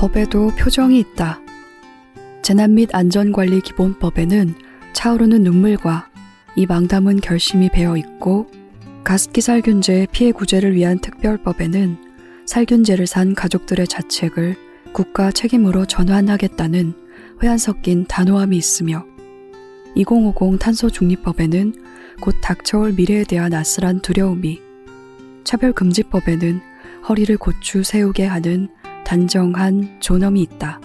법에도 표정이 있다. 재난 및 안전관리 기본법에는 차오르는 눈물과 이 망담은 결심이 배어 있고 가습기 살균제 피해 구제를 위한 특별법에는 살균제를 산 가족들의 자책을 국가 책임으로 전환하겠다는 회한 섞인 단호함이 있으며 2050 탄소 중립법에는 곧 닥쳐올 미래에 대한 아슬한 두려움이 차별금지법에는 허리를 고추 세우게 하는 단정한 존엄이 있다.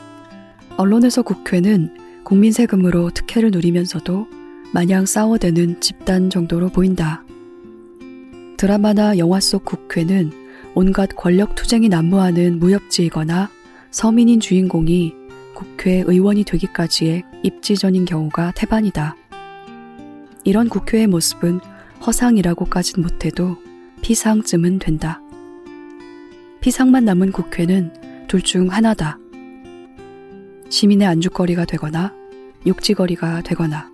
언론에서 국회는 국민 세금으로 특혜를 누리면서도 마냥 싸워대는 집단 정도로 보인다. 드라마나 영화 속 국회는 온갖 권력 투쟁이 난무하는 무협지이거나 서민인 주인공이 국회의원이 되기까지의 입지전인 경우가 태반이다. 이런 국회의 모습은 허상이라고까진 못해도 피상쯤은 된다. 피상만 남은 국회는 둘 중 하나다. 시민의 안주거리가 되거나 욕지거리가 되거나.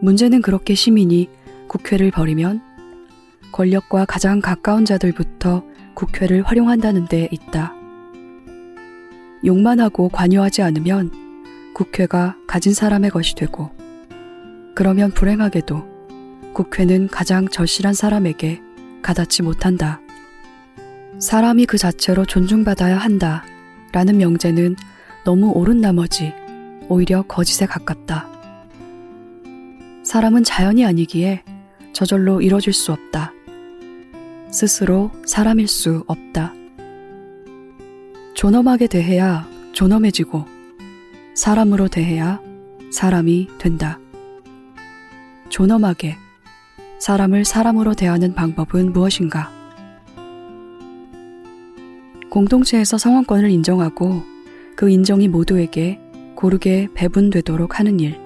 문제는 그렇게 시민이 국회를 버리면 권력과 가장 가까운 자들부터 국회를 활용한다는 데 있다. 욕만 하고 관여하지 않으면 국회가 가진 사람의 것이 되고, 그러면 불행하게도 국회는 가장 절실한 사람에게 가닿지 못한다. 사람이 그 자체로 존중받아야 한다. 라는 명제는 너무 옳은 나머지 오히려 거짓에 가깝다. 사람은 자연이 아니기에 저절로 이뤄질 수 없다. 스스로 사람일 수 없다. 존엄하게 대해야 존엄해지고 사람으로 대해야 사람이 된다. 존엄하게 사람을 사람으로 대하는 방법은 무엇인가? 공동체에서 성원권을 인정하고 그 인정이 모두에게 고르게 배분되도록 하는 일.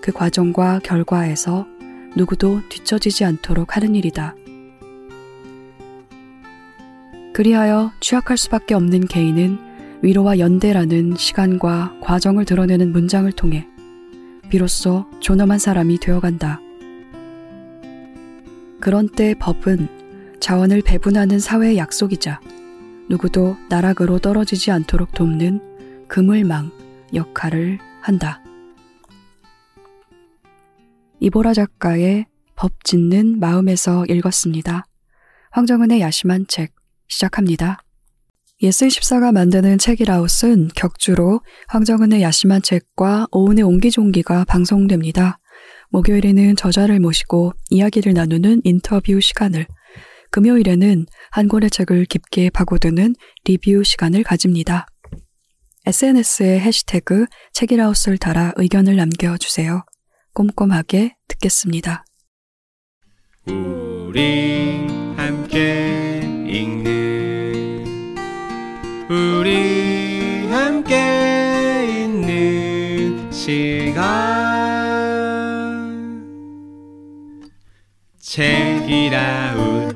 그 과정과 결과에서 누구도 뒤처지지 않도록 하는 일이다. 그리하여 취약할 수밖에 없는 개인은 위로와 연대라는 시간과 과정을 드러내는 문장을 통해 비로소 존엄한 사람이 되어간다. 그런 때 법은 자원을 배분하는 사회의 약속이자 누구도 나락으로 떨어지지 않도록 돕는 그물망 역할을 한다. 이보라 작가의 법 짓는 마음에서 읽었습니다. 황정은의 야심한 책 시작합니다. 예스24가 만드는 책읽아웃은 격주로 황정은의 야심한 책과 오은의 옹기종기가 방송됩니다. 목요일에는 저자를 모시고 이야기를 나누는 인터뷰 시간을, 금요일에는 한 권의 책을 깊게 파고드는 리뷰 시간을 가집니다. SNS에 해시태그 책읽아웃을 달아 의견을 남겨주세요. 꼼꼼하게 듣겠습니다. 우리 함께 읽는 우리 함께 있는 시간 책이라웃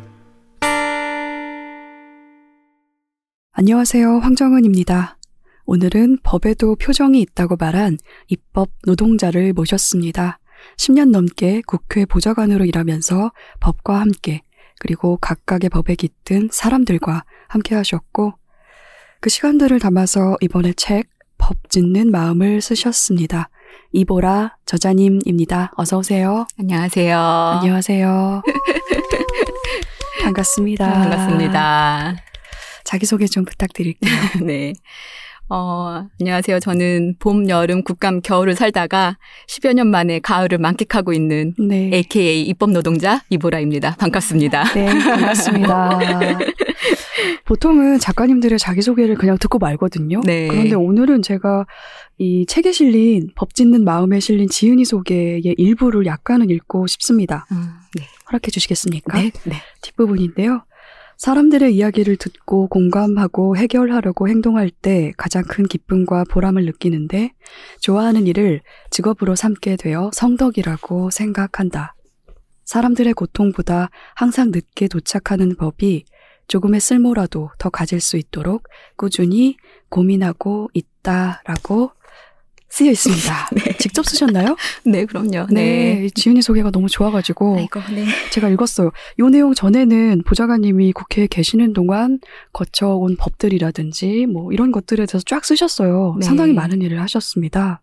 안녕하세요. 황정은입니다. 오늘은 법에도 표정이 있다고 말한 입법 노동자를 모셨습니다. 10년 넘게 국회 보좌관으로 일하면서 법과 함께 그리고 각각의 법에 깃든 사람들과 함께 하셨고 그 시간들을 담아서 이번에 책 법 짓는 마음을 쓰셨습니다. 이보라 저자님입니다. 어서 오세요. 안녕하세요. 안녕하세요. 반갑습니다. 반갑습니다. 자기소개 좀 부탁드릴게요. 네. 어, 안녕하세요. 저는 봄, 여름, 국감, 겨울을 살다가 10여 년 만에 가을을 만끽하고 있는 네. AKA 입법 노동자 이보라입니다. 반갑습니다. 네, 반갑습니다. 보통은 작가님들의 자기소개를 그냥 듣고 말거든요. 네. 그런데 오늘은 제가 이 책에 실린 법 짓는 마음에 실린 지은이 소개의 일부를 약간은 읽고 싶습니다. 음, 네. 허락해 주시겠습니까? 네. 네. 뒷부분인데요. 사람들의 이야기를 듣고 공감하고 해결하려고 행동할 때 가장 큰 기쁨과 보람을 느끼는데 좋아하는 일을 직업으로 삼게 되어 성덕이라고 생각한다. 사람들의 고통보다 항상 늦게 도착하는 법이 조금의 쓸모라도 더 가질 수 있도록 꾸준히 고민하고 있다라고 쓰여 있습니다. 직접 쓰셨나요? 네, 그럼요. 네. 지은이 소개가 너무 좋아가지고 아이고, 네. 제가 읽었어요. 요 내용 전에는 보좌관님이 국회에 계시는 동안 거쳐온 법들이라든지 뭐 이런 것들에 대해서 쫙 쓰셨어요. 네. 상당히 많은 일을 하셨습니다.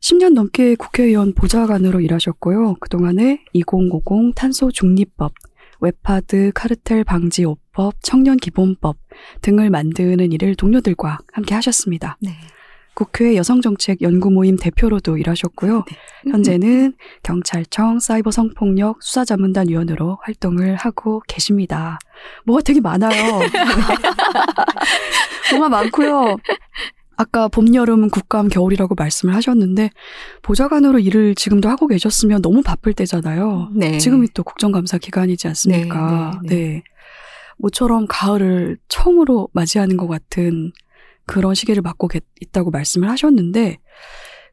10년 넘게 국회의원 보좌관으로 일하셨고요. 그동안에 2050 탄소 중립법, 웹하드 카르텔 방지 5법, 청년 기본법 등을 만드는 일을 동료들과 함께 하셨습니다. 네. 국회 여성정책 연구 모임 대표로도 일하셨고요. 네. 현재는 경찰청 사이버 성폭력 수사자문단 위원으로 활동을 하고 계십니다. 뭐가 되게 많아요. 뭐가 많고요. 아까 봄, 여름, 국감, 겨울이라고 말씀을 하셨는데 보좌관으로 일을 지금도 하고 계셨으면 너무 바쁠 때잖아요. 네. 지금이 또 국정감사 기간이지 않습니까? 네, 네, 네. 모처럼 가을을 처음으로 맞이하는 것 같은 그런 시기를 맞고 계- 있다고 말씀을 하셨는데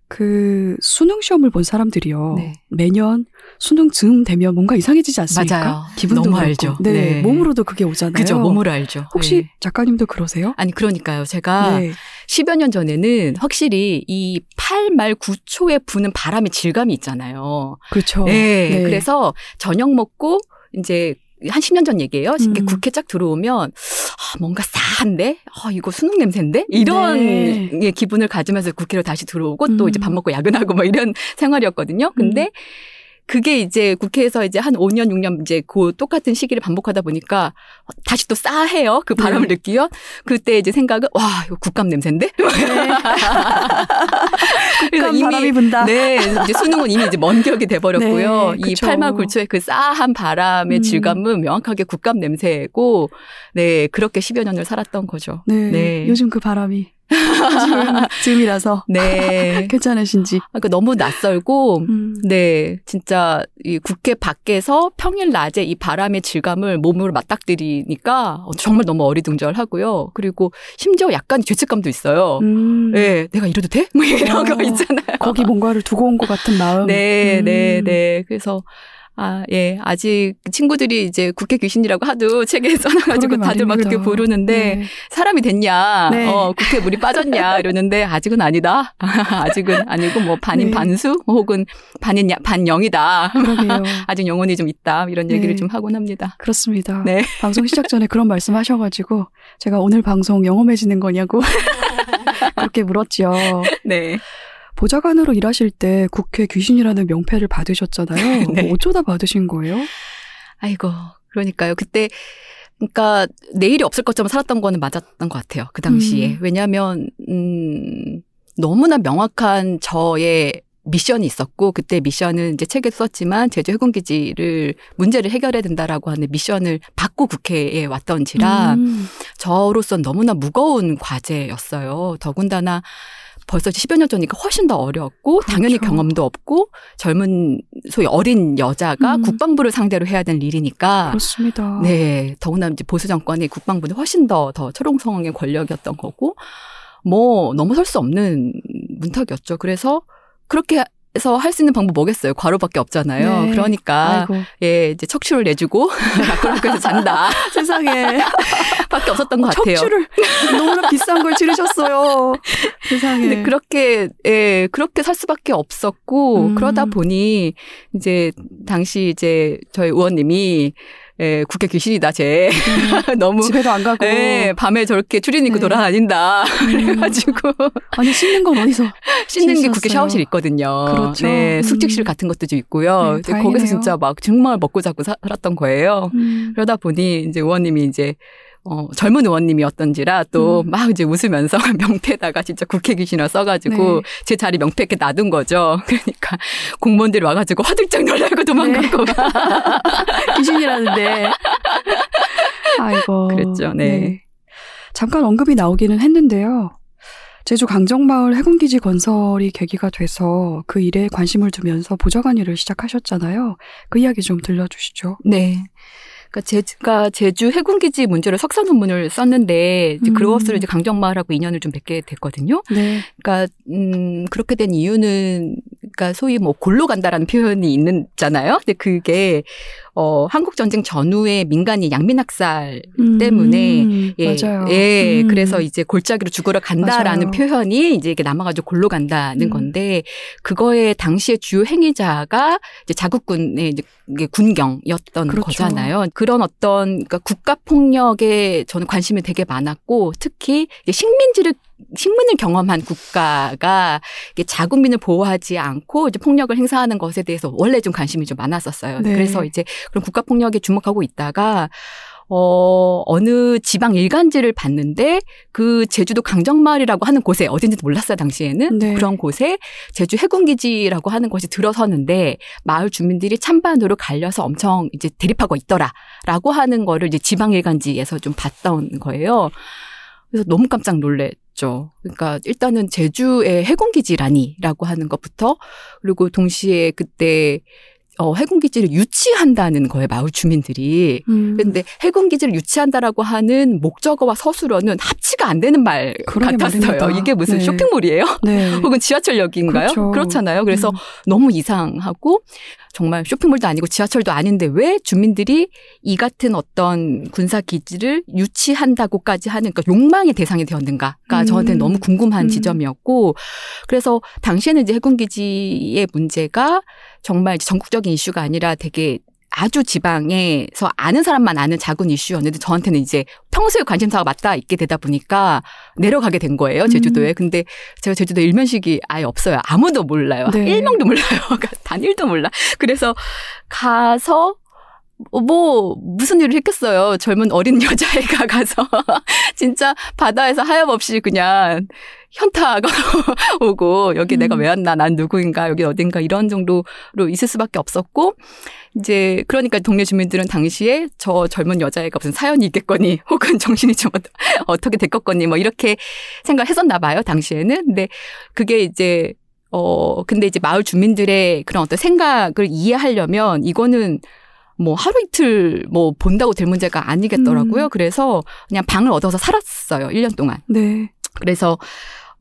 그 수능 시험을 본 사람들이요. 네. 매년 수능 즈음 되면 뭔가 이상해지지 않습니까? 맞아요. 기분도 너무 그렇고. 알죠. 네, 네. 몸으로도 그게 오잖아요. 그죠. 몸으로 알죠. 혹시 네. 작가님도 그러세요? 아니, 그러니까요. 제가 네. 10여 년 전에는 확실히 이 8말 9초에 부는 바람의 질감이 있잖아요. 그렇죠. 네. 네. 그래서 저녁 먹고 이제 한 10년 전 얘기예요. 음. 국회 쫙 들어오면 아, 뭔가 싸한데? 아, 이거 수능 냄새인데? 이런 네. 예, 기분을 가지면서 국회로 다시 들어오고 또 음. 이제 밥 먹고 야근하고 뭐 이런 생활이었거든요. 근데 그게 이제 국회에서 이제 한 5년, 6년 이제 그 똑같은 시기를 반복하다 보니까 다시 또 싸해요. 그 바람을 네. 느끼면 그때 이제 생각은 와, 이거 국감 냄새인데? 그래서 국감 바람이 분다. 네, 이제 수능은 이미 이제 먼 기억이 돼버렸고요. 네, 이. 8말 9초의 그 싸한 바람의 음. 질감은 명확하게 국감 냄새고, 네, 그렇게 10여 년을 살았던 거죠. 네. 네. 요즘 그 바람이 즈음이라서 네. 괜찮으신지. 그러니까 너무 낯설고, 음. 네, 진짜 이 국회 밖에서 평일 낮에 이 바람의 질감을 몸으로 맞닥뜨리니까 정말 너무 어리둥절하고요. 그리고 심지어 약간 죄책감도 있어요. 음. 네, 내가 이래도 돼? 뭐 이런 어, 거 있잖아요. 거기 뭔가를 두고 온 것 같은 마음. 네, 음. 네, 네. 그래서 아, 예. 아직 친구들이 이제 국회 귀신이라고 하도 책에 써놔가지고 다들 막 그렇게. 부르는데 네. 사람이 됐냐, 네. 어, 국회 물이 빠졌냐 이러는데 아직은 아니다. 아직은 아니고 뭐 반인 네. 반수 혹은 반인 야- 반영이다. 아직 영혼이 좀 있다. 이런 얘기를 네. 좀 하곤 합니다. 그렇습니다. 네. 방송 시작 전에 그런 말씀 하셔가지고 제가 오늘 방송 영험해지는 거냐고 그렇게 물었죠. 네. 보좌관으로 일하실 때 국회 귀신이라는 명패를 받으셨잖아요. 네. 뭐 어쩌다 받으신 거예요? 아이고. 그러니까요. 그때 그러니까 내일이 없을 것처럼 살았던 거는 맞았던 것 같아요. 그 당시에. 음. 왜냐하면 음 너무나 명확한 저의 미션이 있었고 그때 미션은 이제 책에 썼지만 제주 해군 기지를 문제를 해결해야 된다라고 하는 미션을 받고 국회에 왔던지라 음. 저로선 너무나 무거운 과제였어요. 더군다나 벌써 10여 년 전이니까 훨씬 더 당연히 그렇죠. 경험도 없고 젊은 소위 어린 여자가 음. 국방부를 상대로 해야 될 일이니까 그렇습니다. 네, 더구나 이제 보수 정권의 국방부는 훨씬 더더 초롱성의 권력이었던 거고 뭐 넘어설 수 없는 문턱이었죠. 그래서 그렇게 해서 할 수 있는 방법 뭐겠어요? 과로밖에 없잖아요. 네. 그러니까 아이고 예, 이제 척추를 내주고 라크라크에서 잔다. 세상에 밖에 없었던 것 같아요. 척추를 너무나 비싼 걸 치르셨어요. 세상에. 근데 그렇게 예 그렇게 살 수밖에 없었고 음. 그러다 보니 이제 당시 이제 저희 의원님이 예 국회 귀신이다 쟤 너무 집에도 안 가고 예 밤에 저렇게 추린 입고 네. 돌아다닌다 그래가지고 아니 씻는 건 어디서? 씻는 게 씻었어요. 국회 샤워실 있거든요. 그렇죠. 네 음. 숙직실 같은 것도 좀 있고요. 네. 거기서 진짜 막 정말 먹고 자고 사- 살았던 거예요. 음. 그러다 보니 이제 의원님이 이제 어, 젊은 의원님이었던지라 또 음. 막 이제 웃으면서 명패에다가 진짜 국회 귀신을 써가지고 네. 제 자리 명패 이렇게 놔둔 거죠. 그러니까 공무원들이 와가지고 화들짝 놀라고 도망가고 네. 귀신이라는데. 아이고. 그랬죠. 네. 잠깐 언급이 나오기는 했는데요. 제주 강정마을 해군기지 건설이 계기가 돼서 그 일에 관심을 두면서 보좌관 일을 시작하셨잖아요. 그 이야기 좀 들려주시죠. 네. 그러니까 제가 제주 해군기지 문제로 석사 논문을 썼는데 이제 음. 그것으로 이제 강정마을하고 인연을 좀 맺게 됐거든요. 네. 그러니까 음 그렇게 된 이유는 그러니까 소위 뭐 골로 간다라는 표현이 있는잖아요. 근데 그게 어, 한국 전쟁 전후에 민간이 양민학살 음, 때문에 예, 맞아요. 예, 음. 그래서 이제 골짜기로 죽으러 간다라는 맞아요. 표현이 이제 이게 남아가지고 골로 간다는 음. 건데 그거의 당시의 주요 행위자가 이제 자국군의 이제 군경이었던 그렇죠. 거잖아요. 그런 어떤 그러니까 국가 폭력에 저는 관심이 되게 많았고 특히 식민지를 식민을 경험한 국가가 자국민을 보호하지 않고 이제 폭력을 행사하는 것에 대해서 원래 좀 관심이 좀 많았었어요. 네. 그래서 이제 그런 국가 폭력에 주목하고 있다가 어, 어느 지방 일간지를 봤는데 그 제주도 강정마을이라고 하는 곳에 어딘지도 몰랐어요, 당시에는. 네. 그런 곳에 제주 해군기지라고 하는 곳이 들어서는데 마을 주민들이 찬반으로 갈려서 엄청 이제 대립하고 있더라라고 하는 거를 이제 지방 일간지에서 좀 봤던 거예요. 그래서 너무 깜짝 놀랬죠. 그러니까 일단은 제주의 해군기지라니라고 하는 것부터 그리고 동시에 그때 어, 해군 기지를 유치한다는 거예요, 마을 주민들이. 음, 근데 해군 기지를 유치한다라고 하는 목적어와 서술어는 합치가 안 되는 말 같았어요. 말입니다. 이게 무슨 네. 쇼핑몰이에요? 네. 혹은 지하철역인가요? 그렇죠. 그렇잖아요. 그래서 음. 너무 이상하고 정말 쇼핑몰도 아니고 지하철도 아닌데 왜 주민들이 이 같은 어떤 군사 기지를 유치한다고까지 하는 그러니까 욕망의 대상이 되었는가가 음. 저한테는 너무 궁금한 음. 지점이었고 그래서 당시에는 이제 해군 기지의 문제가 정말 전국적인 이슈가 아니라 되게 아주 지방에서 아는 사람만 아는 작은 이슈였는데 저한테는 이제 평소에 관심사가 맞닿아 있게 되다 보니까 내려가게 된 거예요 제주도에. 음. 근데 제가 제주도 일면식이 아예 없어요. 아무도 몰라요. 네. 일명도 몰라요. 단일도 몰라. 그래서 가서 어, 뭐 무슨 일을 했겠어요. 젊은 어린 여자애가 가서. 진짜 바다에서 하염없이 그냥 현타가 오고 여기 음. 내가 왜 왔나? 난 누구인가? 여기 어딘가? 이런 정도로 있을 수밖에 없었고 이제 그러니까 동네 주민들은 당시에 저 젊은 여자애가 무슨 사연이 있겠거니 혹은 정신이 좀 어떻게 됐겠거니 뭐 이렇게 생각했었나 봐요 당시에는. 근데 그게 이제 어 근데 이제 마을 주민들의 그런 어떤 생각을 이해하려면 이거는 뭐 하루 이틀 뭐 본다고 될 문제가 아니겠더라고요. 음. 그래서 그냥 방을 얻어서 살았어요. 1년 동안. 네. 그래서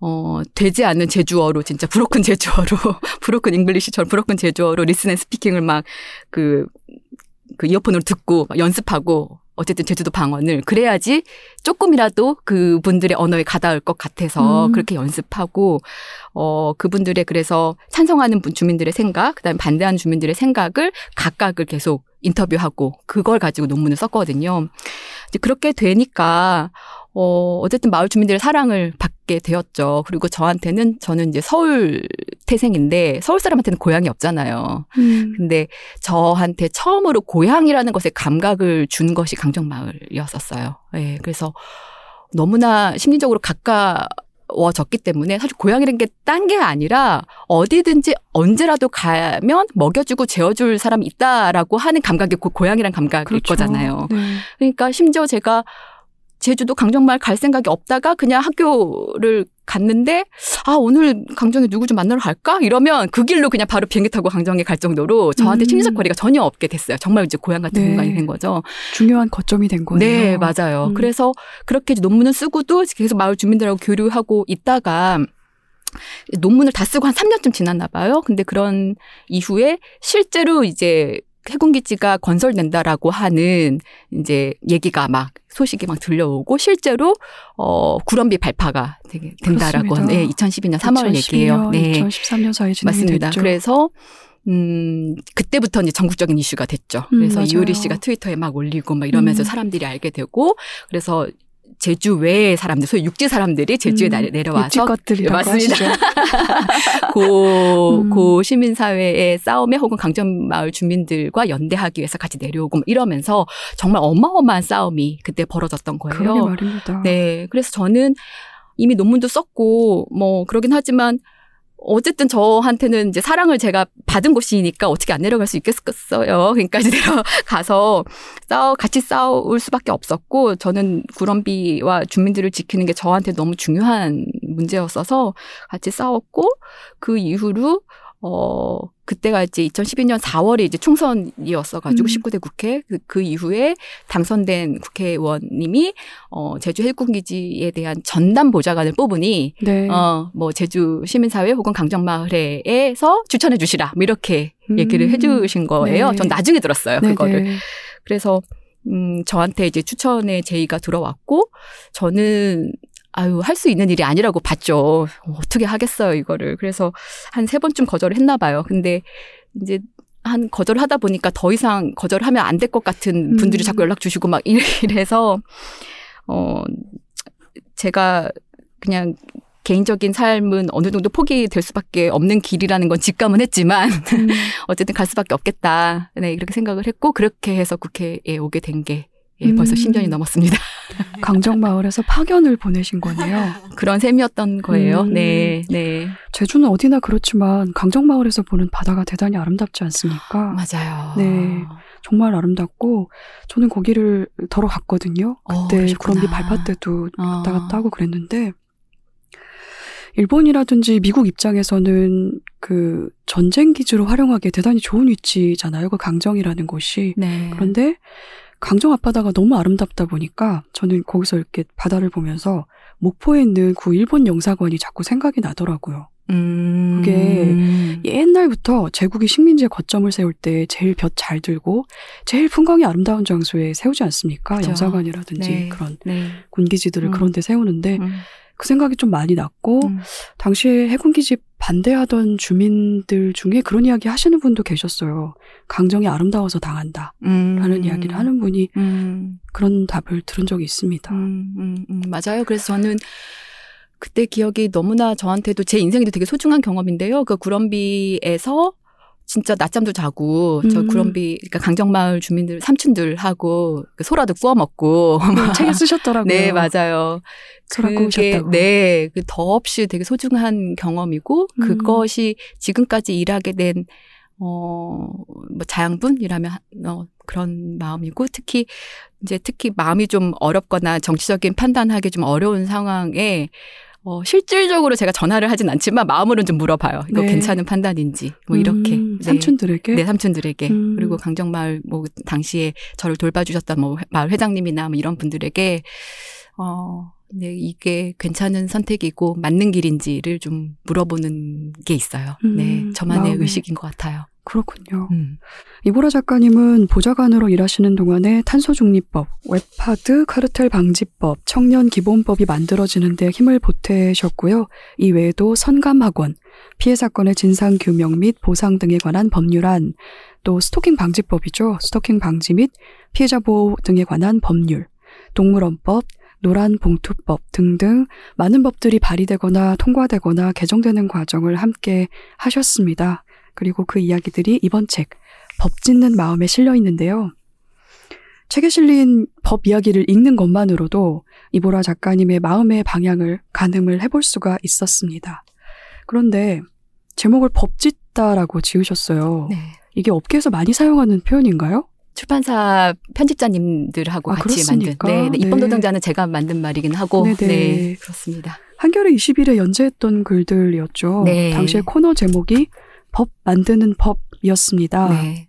어 되지 않는 제주어로 진짜 broken 제주어로 broken English처럼 broken 제주어로 listen and speaking을 막그그 이어폰으로 듣고 막 연습하고 어쨌든 제주도 방언을 그래야지 조금이라도 그분들의 언어에 가닿을 것 같아서 음. 그렇게 연습하고 어 그분들의 그래서 찬성하는 분 주민들의 생각 그다음에 반대하는 주민들의 생각을 각각을 계속 인터뷰하고 그걸 가지고 논문을 썼거든요. 이제 그렇게 되니까 어 어쨌든 마을 주민들의 사랑을 받게 되었죠. 그리고 저한테는 저는 이제 서울 태생인데 서울 사람한테는 고향이 없잖아요. 음. 근데 저한테 처음으로 고향이라는 것에 감각을 준 것이 강정마을이었었어요. 예, 그래서 너무나 심리적으로 가까 워졌기 때문에 사실 고향이라는 게딴 게 아니라 어디든지 언제라도 가면 먹여주고 재워줄 사람이 있다라고 하는 감각이 고- 고향이란 감각일 그렇죠. 거잖아요. 네. 그러니까 심지어 제가 제주도 강정마을 갈 생각이 없다가 그냥 학교를 갔는데 아 오늘 강정에 누구 좀 만나러 갈까 이러면 그 길로 그냥 바로 비행기 타고 강정에 갈 정도로 저한테 음. 심리적 거리가 전혀 없게 됐어요. 정말 이제 고향 같은 네. 공간이 된 거죠. 중요한 거점이 된 거네요. 네, 맞아요. 음. 그래서 그렇게 논문을 쓰고도 계속 마을 주민들하고 교류하고 있다가 논문을 다 쓰고 한 3년쯤 지났나 봐요. 근데 그런 이후에 실제로 이제 해군기지가 건설된다라고 하는 이제 얘기가 막 소식이 막 들려오고 실제로 어 구럼비 발파가 되게 된다라고 하는 네, 2012년 3월 얘기예요. 2012년, 네. 2013년 사이에 진행이 맞습니다. 됐죠. 그래서 음 그때부터 이제 전국적인 이슈가 됐죠. 그래서 음, 이효리. 씨가 트위터에 막 올리고 막 이러면서 음. 사람들이 알게 되고 그래서 제주 외의 사람들, 소위 육지 사람들이 제주에 음, 내려와서 것들이라고 맞습니다. 고, 음. 고 시민사회의 싸움에 혹은 강점마을 주민들과 연대하기 위해서 같이 내려오고 막 이러면서 정말 어마어마한 싸움이 그때 벌어졌던 거예요. 네. 그래서 저는 이미 논문도 썼고, 뭐, 그러긴 하지만, 어쨌든 저한테는 이제 사랑을 제가 받은 곳이니까 어떻게 안 내려갈 수 있겠어요. 그러니까 이제 내려가서 싸워, 같이 싸울 수밖에 없었고, 저는 구럼비와 주민들을 지키는 게 저한테 너무 중요한 문제였어서 같이 싸웠고, 그 이후로, 어, 그때가 이제 2012년 4월에 이제 총선이었어가지고 음. 19대 국회 그, 그 이후에 당선된 국회의원님이 어, 제주 헬군기지에 대한 전담 보좌관을 뽑으니 네. 어, 뭐 제주 시민사회 혹은 강정마을회에서 추천해 주시라 뭐 이렇게 얘기를 음. 해주신 거예요. 네. 전 나중에 들었어요 네, 그거를. 네. 그래서 음 저한테 이제 추천의 제의가 들어왔고 저는 아유 할 수 있는 일이 아니라고 봤죠. 어, 어떻게 하겠어요 이거를. 그래서 한 세 번쯤 거절을 했나 봐요. 근데 이제 한 거절을 하다 보니까 더 이상 거절하면 안 될 것 같은 분들이 음. 자꾸 연락 주시고 막 이래- 이래서 어 제가 그냥 개인적인 삶은 어느 정도 포기될 수밖에 없는 길이라는 건 직감은 했지만 음. 어쨌든 갈 수밖에 없겠다. 네, 그렇게 생각을 했고 그렇게 해서 국회에 오게 된 게 예, 벌써 음. 10년이 넘었습니다. 강정마을에서 파견을 보내신 거네요. 그런 셈이었던 거예요. 음. 네, 네. 제주는 어디나 그렇지만 강정마을에서 보는 바다가 대단히 아름답지 않습니까? 맞아요. 네. 정말 아름답고 저는 거기를 더러 갔거든요. 어, 그때 그러셨구나. 구럼비 발파 때도 어. 왔다 갔다 하고 그랬는데 일본이라든지 미국 입장에서는 그 전쟁 기지로 활용하기에 대단히 좋은 위치잖아요. 그 강정이라는 곳이. 네. 그런데 강정 앞바다가 너무 아름답다 보니까 저는 거기서 이렇게 바다를 보면서 목포에 있는 구 일본 영사관이 자꾸 생각이 나더라고요. 음. 그게 옛날부터 제국이 식민지의 거점을 세울 때 제일 볕 잘 들고 제일 풍광이 아름다운 장소에 세우지 않습니까? 그죠. 영사관이라든지 네. 그런 네. 군기지들을 음. 그런 데 세우는데 음. 그 생각이 좀 많이 났고 음. 당시에 해군기지 반대하던 주민들 중에 그런 이야기 하시는 분도 계셨어요. 강정이 아름다워서 당한다. 음. 라는 이야기를 하는 분이 음. 그런 답을 들은 적이 있습니다. 음, 음, 음, 맞아요. 그래서 저는 그때 기억이 너무나 저한테도 제 인생에도 되게 소중한 경험인데요. 그 구럼비에서 진짜 낮잠도 자고 저 음. 구럼비 그러니까 강정마을 주민들 삼촌들하고 그 소라도 구워 먹고 네, 책에 쓰셨더라고요. 네 맞아요. 소라 구우셨다고. 네, 그 더없이 되게 소중한 경험이고 음. 그것이 지금까지 일하게 된 어, 뭐 자양분이라면 어, 그런 마음이고 특히 이제 특히 마음이 좀 어렵거나 정치적인 판단하기 좀 어려운 상황에 어, 실질적으로 제가 전화를 하진 않지만 마음으로는 좀 물어봐요. 이거 네. 괜찮은 판단인지 뭐 이렇게 음, 네. 삼촌들에게 네, 삼촌들에게 음. 그리고 강정마을 뭐 당시에 저를 돌봐주셨던 뭐 마을 회장님이나 뭐 이런 분들에게 어, 네, 이게 괜찮은 선택이고 맞는 길인지를 좀 물어보는 게 있어요. 네, 음, 저만의 마음에. 의식인 것 같아요. 그렇군요. 음. 이보라 작가님은 보좌관으로 일하시는 동안에 탄소중립법, 웹하드 카르텔 방지법, 청년 기본법이 만들어지는 데 힘을 보태셨고요. 이 외에도 선감학원, 피해 사건의 진상 규명 및 보상 등에 관한 법률안, 또 스토킹 방지법이죠. 스토킹 방지 및 피해자 보호 등에 관한 법률, 동물원법, 노란 봉투법 등등 많은 법들이 발의되거나 통과되거나 개정되는 과정을 함께 하셨습니다. 그리고 그 이야기들이 이번 책, 법 짓는 마음에 실려 있는데요. 책에 실린 법 이야기를 읽는 것만으로도 이보라 작가님의 마음의 방향을 가늠을 해볼 수가 있었습니다. 그런데 제목을 법 짓다라고 지으셨어요. 네. 이게 업계에서 많이 사용하는 표현인가요? 출판사 편집자님들하고 아, 같이 그렇습니까? 만든 네, 네, 네. 입법 노동자는 제가 만든 말이긴 하고 네네. 네, 그렇습니다. 한겨레 20일에 연재했던 글들이었죠. 네. 당시에 코너 제목이 법 만드는 법이었습니다. 네.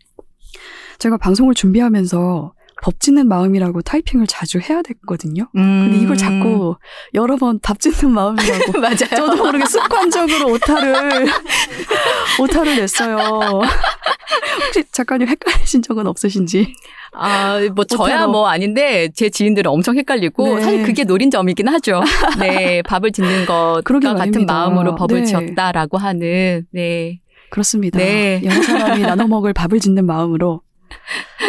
제가 방송을 준비하면서 법 짓는 마음이라고 타이핑을 자주 해야 됐거든요. 음. 근데 이걸 자꾸 여러 번밥 짓는 마음이라고 맞아요. 저도 모르게 습관적으로 오타를 오타를 냈어요. 혹시 작가님 헷갈리신 적은 없으신지? 아, 뭐 저야. 뭐 아닌데 제 지인들은 엄청 헷갈리고 네. 사실 그게 노린 점이긴 하죠. 네, 밥을 짓는 것과 같은. 마음으로 법을 네. 지었다라고 하는 네. 그렇습니다. 네. 여러 사람이 나눠 먹을 밥을 짓는 마음으로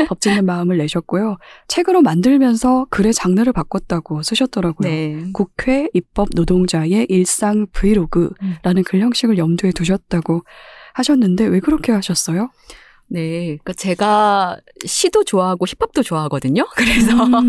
법 짓는 마음을 내셨고요. 책으로 만들면서 글의 장르를 바꿨다고 쓰셨더라고요. 네. 국회 입법 노동자의 일상 브이로그라는 글 형식을 염두에 두셨다고 하셨는데 왜 그렇게 하셨어요? 네. 그러니까 제가 시도 좋아하고 힙합도 좋아하거든요. 그래서 음,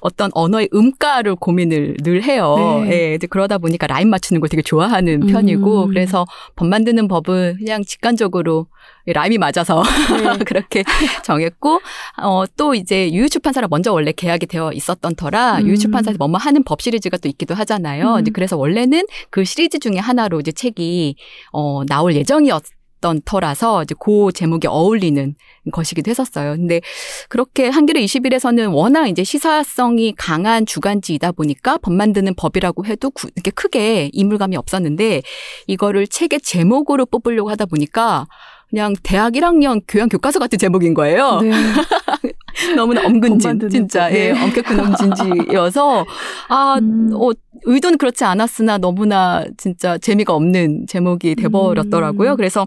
어떤 언어의 음가를 고민을 늘 해요. 네. 예, 그러다 보니까 라임 맞추는 걸 되게 좋아하는 음. 편이고, 그래서 법 만드는 법은 그냥 직관적으로 라임이 맞아서 네. 그렇게 정했고, 어, 또 이제 유유출판사랑 먼저 원래 계약이 되어 있었던 터라 음. 유유출판사에서 뭐뭐 하는 법 시리즈가 또 있기도 하잖아요. 음. 이제 그래서 원래는 그 시리즈 중에 하나로 이제 책이 어, 나올 예정이었 있었던 터라서 이제 그 제목에 어울리는 것이기도 했었어요. 근데 그렇게 한겨레 21에서는 워낙 이제 시사성이 강한 주간지이다 보니까 법 만드는 법이라고 해도 구, 이렇게 크게 이물감이 없었는데 이거를 책의 제목으로 뽑으려고 하다 보니까 그냥 대학 1학년 교양 교과서 같은 제목인 거예요. 네. 너무나 법 엄근진 진짜 법. 예, 네. 엄격한 엄진지여서 아, 음. 어, 의도는 그렇지 않았으나 너무나 진짜 재미가 없는 제목이 돼버렸더라고요. 음. 그래서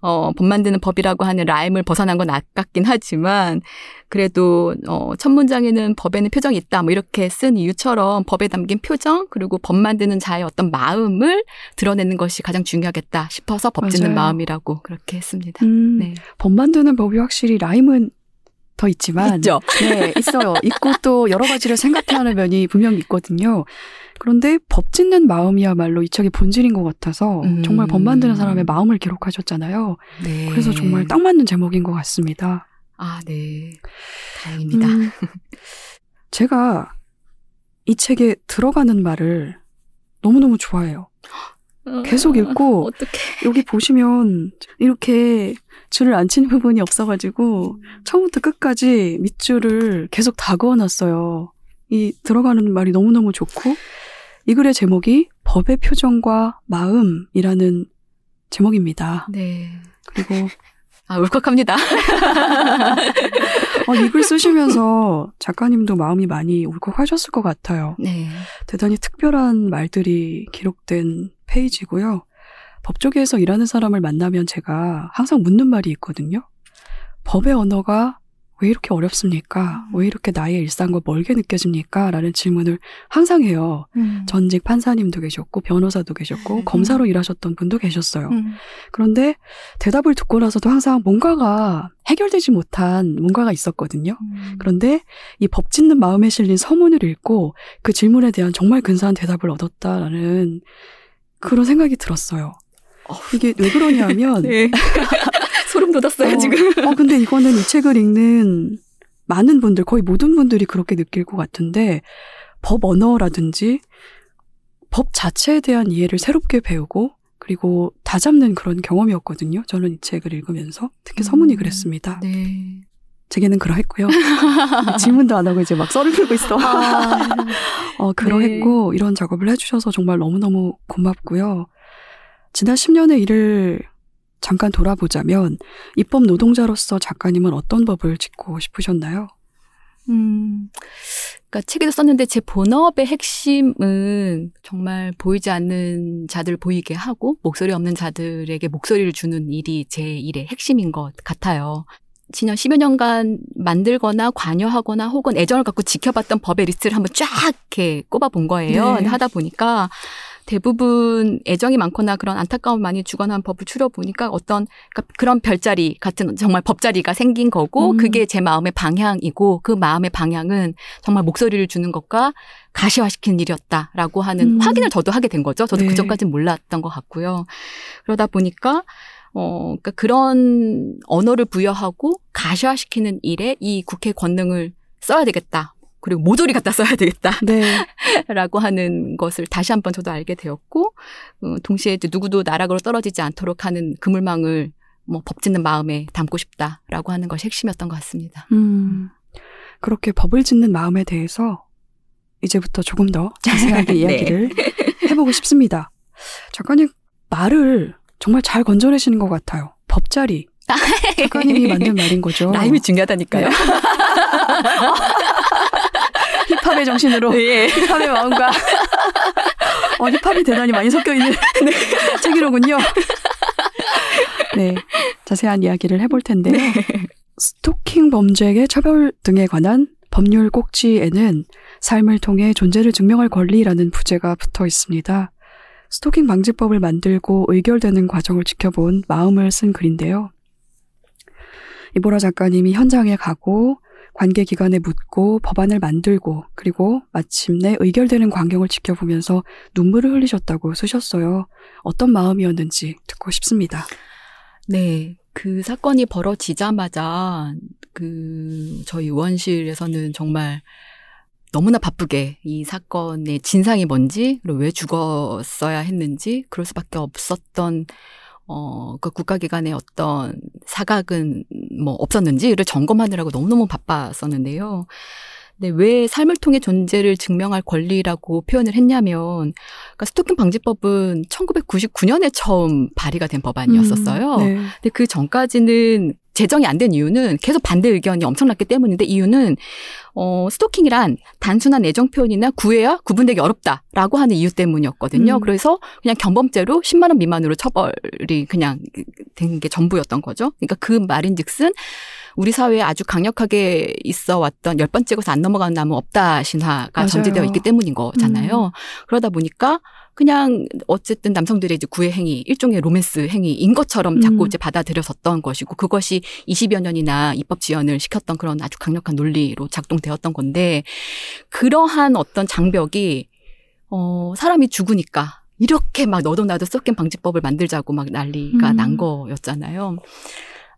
어, 법 만드는 법이라고 하는 라임을 벗어난 건 아깝긴 하지만 그래도 어, 첫 문장에는 법에는 표정이 있다 뭐 이렇게 쓴 이유처럼 법에 담긴 표정 그리고 법 만드는 자의 어떤 마음을 드러내는 것이 가장 중요하겠다 싶어서 법 짓는. 마음이라고 그렇게 했습니다. 음, 네. 법 만드는 법이 확실히 라임은 더 있지만 있죠. 네, 있어요. 있고 또 여러 가지를 생각해야 하는 면이 분명히 있거든요. 그런데 법 짓는 마음이야말로 이 책의 본질인 것 같아서 음. 정말 법 만드는 사람의 마음을 기록하셨잖아요. 네. 그래서 정말 딱 맞는 제목인 것 같습니다. 아, 네. 다행입니다. 음, 제가 이 책에 들어가는 말을 너무너무 좋아해요. 계속 읽고 어떻게 여기 보시면 이렇게 줄을 안 친 부분이 없어가지고 처음부터 끝까지 밑줄을 계속 다 그어놨어요. 이 들어가는 말이 너무너무 좋고 이 글의 제목이 법의 표정과 마음이라는 제목입니다. 네. 그리고 아, 울컥합니다. 어, 이글 쓰시면서 작가님도 마음이 많이 울컥하셨을 것 같아요. 네. 대단히 특별한 말들이 기록된 페이지고요. 법조계에서 일하는 사람을 만나면 제가 항상 묻는 말이 있거든요. 법의 언어가 왜 이렇게 어렵습니까? 왜 이렇게 나의 일상과 멀게 느껴집니까? 라는 질문을 항상 해요. 전직 판사님도 계셨고, 변호사도 계셨고, 음. 검사로 일하셨던 분도 계셨어요. 음. 그런데 대답을 듣고 나서도 항상 뭔가가 해결되지 못한 뭔가가 있었거든요. 그런데 이 법 짓는 마음에 실린 서문을 읽고 그 질문에 대한 정말 근사한 대답을 얻었다라는 그런 생각이 들었어요. 어후. 이게 왜 그러냐면 네. 소름 돋았어요, 어, 지금. 어 근데 이거는 이 책을 읽는 많은 분들 거의 모든 분들이 그렇게 느낄 것 같은데 법 언어라든지 법 자체에 대한 이해를 새롭게 배우고 그리고 다 잡는 그런 경험이었거든요. 저는 이 책을 읽으면서 특히 서문이 음. 그랬습니다. 네. 제게는 그러했고요. 질문도 안 하고 이제 막 썰을 풀고 있어. 아, 어, 그러했고 이런 작업을 해주셔서 정말 너무너무 고맙고요. 지난 10년의 일을 잠깐 돌아보자면 입법 노동자로서 작가님은 어떤 법을 짓고 싶으셨나요? 음. 그러니까 책에도 썼는데 제 본업의 핵심은 정말 보이지 않는 자들 보이게 하고 목소리 없는 자들에게 목소리를 주는 일이 제 일의 핵심인 것 같아요. 지난 10여 년간 만들거나 관여하거나 혹은 애정을 갖고 지켜봤던 법의 리스트를 한번 쫙 이렇게 꼽아본 거예요. 네. 하다 보니까 대부분 애정이 많거나 그런 안타까움 많이 주거나 법을 추려 보니까 어떤 그러니까 그런 별자리 같은 정말 법자리가 생긴 거고 음. 그게 제 마음의 방향이고 그 마음의 방향은 정말 목소리를 주는 것과 가시화시키는 일이었다라고 하는 음. 확인을 저도 하게 된 거죠. 저도 네. 그전까지는 몰랐던 것 같고요. 그러다 보니까 어, 그러니까 그런 언어를 부여하고 가시화시키는 일에 이 국회 권능을 써야 되겠다. 그리고 모조리 갖다 써야 되겠다. 네. 라고 하는 것을 다시 한번 저도 알게 되었고, 어, 동시에 이제 누구도 나락으로 떨어지지 않도록 하는 그물망을 뭐 법 짓는 마음에 담고 싶다라고 하는 것이 핵심이었던 것 같습니다. 음, 그렇게 법을 짓는 마음에 대해서 이제부터 조금 더 자세하게 네. 이야기를 해보고 싶습니다. 작가님 말을 정말 잘 건져내시는 것 같아요. 법자리. 작가님이 만든 말인 거죠. 라임이 중요하다니까요. 힙합의 정신으로 예. 힙합의 마음과 어, 힙합이 대단히 많이 섞여 있는 책이로군요. 네, 자세한 이야기를 해볼 텐데요. 스토킹 범죄의 처벌 등에 관한 법률 꼭지에는 삶을 통해 존재를 증명할 권리라는 부제가 붙어 있습니다. 스토킹 방지법을 만들고 의결되는 과정을 지켜본 마음을 쓴 글인데요. 이보라 작가님이 현장에 가고 관계 기관에 묻고 법안을 만들고 그리고 마침내 의결되는 광경을 지켜보면서 눈물을 흘리셨다고 쓰셨어요. 어떤 마음이었는지 듣고 싶습니다. 네. 그 사건이 벌어지자마자 그 저희 의원실에서는 정말 너무나 바쁘게 이 사건의 진상이 뭔지 그리고 왜 죽었어야 했는지 그럴 수밖에 없었던 어, 그 국가기관의 어떤 사각은 뭐 없었는지를 점검하느라고 너무너무 바빴었는데요. 근데 왜 삶을 통해 존재를 증명할 권리라고 표현을 했냐면, 그러니까 스토킹 방지법은 1999년에 처음 발의가 된 법안이었었어요. 음, 네. 근데 그 전까지는 제정이 안 된 이유는 계속 반대 의견이 엄청났기 때문인데 이유는 어 스토킹이란 단순한 애정 표현이나 구애와 구분되기 어렵다라고 하는 이유 때문이었거든요. 음. 그래서 그냥 견범죄로 10만 원 미만으로 처벌이 그냥 된 게 전부였던 거죠. 그러니까 그 말인즉슨 우리 사회에 아주 강력하게 있어 왔던 열 번째 것을 안 넘어가는 나무 없다 신화가 맞아요. 전제되어 있기 때문인 거잖아요. 음. 그러다 보니까 그냥 어쨌든 남성들의 이제 구애 행위, 일종의 로맨스 행위인 것처럼 자꾸 음. 이제 받아들여졌던 것이고 그것이 20여 년이나 입법 지연을 시켰던 그런 아주 강력한 논리로 작동되었던 건데 그러한 어떤 장벽이 어 사람이 죽으니까 이렇게 막 너도 나도 스토킹 방지법을 만들자고 막 난리가 음. 난 거였잖아요.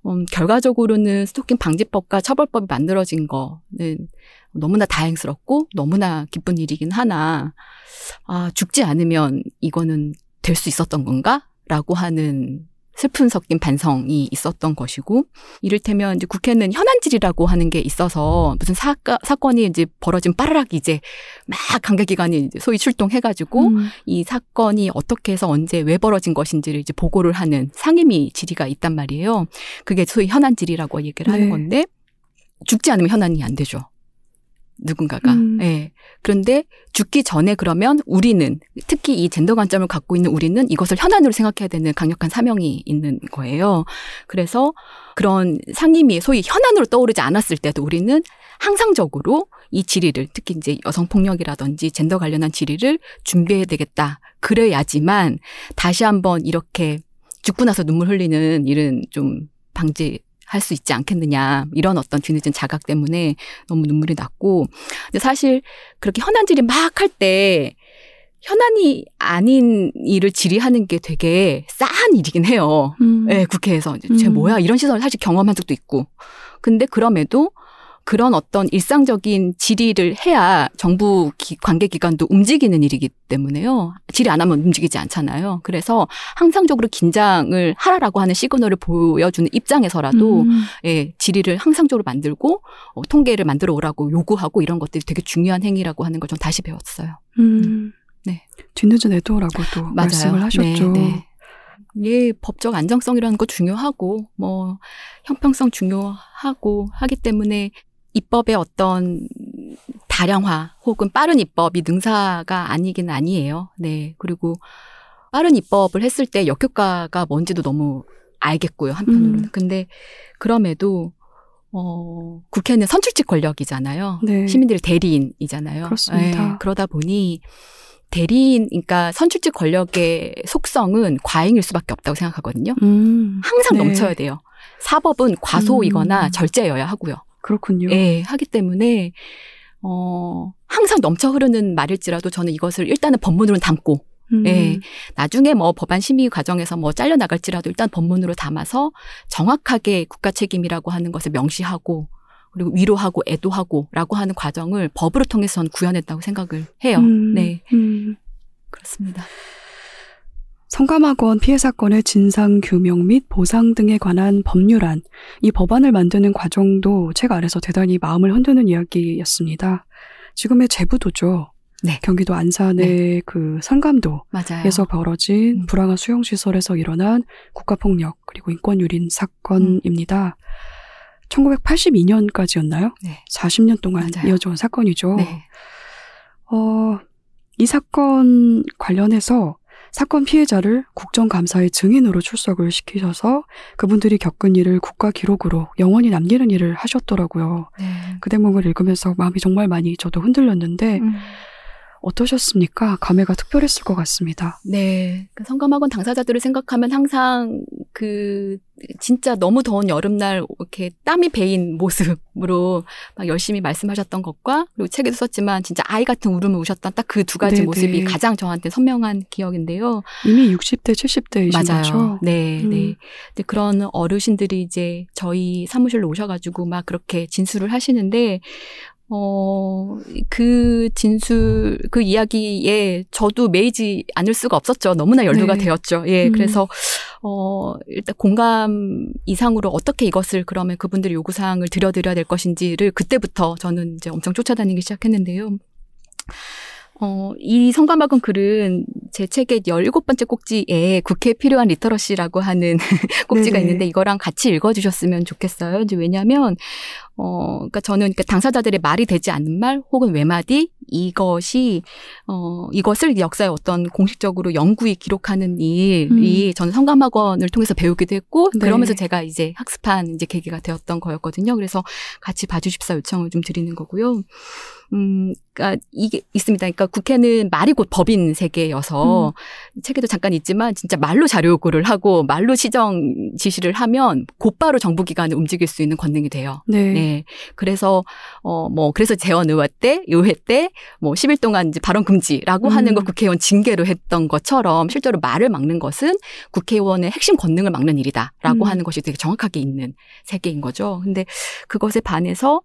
음, 결과적으로는 스토킹 방지법과 처벌법이 만들어진 거는 너무나 다행스럽고 너무나 기쁜 일이긴 하나, 아, 죽지 않으면 이거는 될 수 있었던 건가? 라고 하는 슬픈 섞인 반성이 있었던 것이고, 이를테면 이제 국회는 현안질이라고 하는 게 있어서 무슨 사가, 사건이 이제 벌어진 빠르락 이제 막 관계 기관이 이제 소위 출동해 가지고 음. 이 사건이 어떻게 해서 언제 왜 벌어진 것인지를 이제 보고를 하는 상임위 질의가 있단 말이에요. 그게 소위 현안 질의라고 얘기를 하는 네. 건데 죽지 않으면 현안이 안 되죠. 누군가가. 음. 예. 그런데 죽기 전에 그러면 우리는 특히 이 젠더 관점을 갖고 있는 우리는 이것을 현안으로 생각해야 되는 강력한 사명이 있는 거예요. 그래서 그런 상임위 소위 현안으로 떠오르지 않았을 때도 우리는 항상적으로 이 질의를 특히 이제 여성 폭력이라든지 젠더 관련한 질의를 준비해야 되겠다. 그래야지만 다시 한번 이렇게 죽고 나서 눈물 흘리는 일은 좀 방지 할 수 있지 않겠느냐. 이런 어떤 뒤늦은 자각 때문에 너무 눈물이 났고. 근데 사실 그렇게 현안 질의 막 할 때 현안이 아닌 일을 질의하는 게 되게 싸한 일이긴 해요. 음. 예, 국회에서 이제 쟤 음. 뭐야 이런 시선을 사실 경험한 적도 있고. 근데 그럼에도 그런 어떤 일상적인 질의를 해야 정부 기, 관계 기관도 움직이는 일이기 때문에요. 질의 안 하면 움직이지 않잖아요. 그래서 항상적으로 긴장을 하라라고 하는 시그널을 보여주는 입장에서라도 음. 예, 질의를 항상적으로 만들고 어, 통계를 만들어 오라고 요구하고 이런 것들이 되게 중요한 행위라고 하는 걸 좀 다시 배웠어요. 음. 네. 뒤늦은 애도라고도 말씀을 하셨죠. 네, 네. 예, 법적 안정성이라는 거 중요하고 뭐 형평성 중요하고 하기 때문에 입법의 어떤 다량화 혹은 빠른 입법이 능사가 아니긴 아니에요. 네. 그리고 빠른 입법을 했을 때 역효과가 뭔지도 너무 알겠고요. 한편으로는. 음. 근데 그럼에도 어, 국회는 선출직 권력이잖아요. 네. 시민들의 대리인이잖아요. 그렇습니다. 예, 그러다 보니 대리인, 그러니까 선출직 권력의 속성은 과잉일 수밖에 없다고 생각하거든요. 음. 항상 네. 넘쳐야 돼요. 사법은 과소이거나 음. 절제여야 하고요. 그렇군요. 예, 하기 때문에 어, 항상 넘쳐 흐르는 말일지라도 저는 이것을 일단은 법문으로 담고 음. 예. 나중에 뭐 법안 심의 과정에서 뭐 잘려 나갈지라도 일단 법문으로 담아서 정확하게 국가 책임이라고 하는 것을 명시하고 그리고 위로하고 애도하고라고 하는 과정을 법으로 통해서 저는 구현했다고 생각을 해요. 음. 네, 음. 그렇습니다. 성감학원 피해 사건의 진상 규명 및 보상 등에 관한 법률안, 이 법안을 만드는 과정도 책 안에서 대단히 마음을 흔드는 이야기였습니다. 지금의 제부도죠. 네. 경기도 안산의 그 상감도에서 맞아요. 벌어진 음. 불황한 수용시설에서 일어난 국가폭력 그리고 인권유린 사건입니다. 1982년까지였나요? 네. 40년 동안 맞아요. 이어져 온 사건이죠. 네. 어, 이 사건 관련해서 사건 피해자를 국정감사의 증인으로 출석을 시키셔서 그분들이 겪은 일을 국가 기록으로 영원히 남기는 일을 하셨더라고요. 네. 그 대목을 읽으면서 마음이 정말 많이 저도 흔들렸는데 음. 어떠셨습니까? 감회가 특별했을 것 같습니다. 네. 그 성감학원 당사자들을 생각하면 항상 그 진짜 너무 더운 여름날 이렇게 땀이 배인 모습으로 막 열심히 말씀하셨던 것과 그리고 책에도 썼지만 진짜 아이 같은 울음을 우셨던 딱 그 두 가지 네네. 모습이 가장 저한테 선명한 기억인데요. 이미 60대, 70대이신 맞아요. 거죠? 네, 음. 네. 근데 그런 어르신들이 이제 저희 사무실로 오셔가지고 막 그렇게 진술을 하시는데, 어, 그 진술, 그 이야기에 저도 매이지 않을 수가 없었죠. 너무나 연루가 네. 되었죠. 예, 음. 그래서, 어, 일단 공감 이상으로 어떻게 이것을 그러면 그분들의 요구사항을 들어드려야 될 것인지를 그때부터 저는 이제 엄청 쫓아다니기 시작했는데요. 어, 이 선감학원 글은 제 책의 17번째 꼭지에 국회에 필요한 literacy라고 하는 꼭지가 네네. 있는데 이거랑 같이 읽어주셨으면 좋겠어요. 이제 왜냐면, 어, 그러니까 저는 그러니까 당사자들의 말이 되지 않는 말 혹은 외마디 이것이, 어, 이것을 역사에 어떤 공식적으로 영구히 기록하는 일이 저는 성감학원을 통해서 배우기도 했고 네. 그러면서 제가 이제 학습한 이제 계기가 되었던 거였거든요. 그래서 같이 봐주십사 요청을 좀 드리는 거고요. 음, 그니까 이게 있습니다. 그러니까 국회는 말이 곧 법인 세계여서 책에도 잠깐 있지만 진짜 말로 자료 요구를 하고 말로 시정 지시를 하면 곧바로 정부 기관을 움직일 수 있는 권능이 돼요. 네. 네. 그래서, 어, 뭐, 그래서 재원 의원 때, 의회 때, 뭐, 10일 동안 이제 발언 금지라고 음. 하는 걸 국회의원 징계로 했던 것처럼 실제로 말을 막는 것은 국회의원의 핵심 권능을 막는 일이다라고 음. 하는 것이 되게 정확하게 있는 세계인 거죠. 근데 그것에 반해서,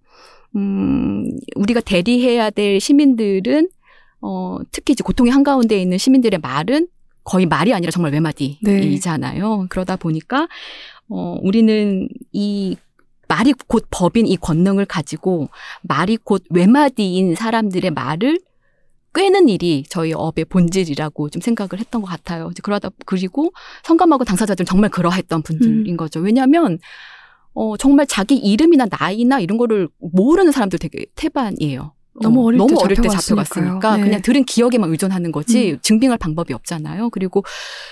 음, 우리가 대리해야 될 시민들은, 어, 특히 이제 고통의 한가운데 있는 시민들의 말은 거의 말이 아니라 정말 네. 외마디이잖아요. 그러다 보니까, 어, 우리는 이 말이 곧 법인 이 권능을 가지고 말이 곧 외마디인 사람들의 말을 꿰는 일이 저희 업의 본질이라고 좀 생각을 했던 것 같아요. 이제 그러다 그리고 성감하고 당사자들은 정말 그러했던 분들인 음. 거죠. 왜냐하면 어 정말 자기 이름이나 나이나 이런 거를 모르는 사람들 되게 태반이에요. 너무 어릴 때 너무 어릴 때 잡혀갔으니까요. 잡혀갔으니까 네. 그냥 들은 기억에만 의존하는 거지 음. 증빙할 방법이 없잖아요. 그리고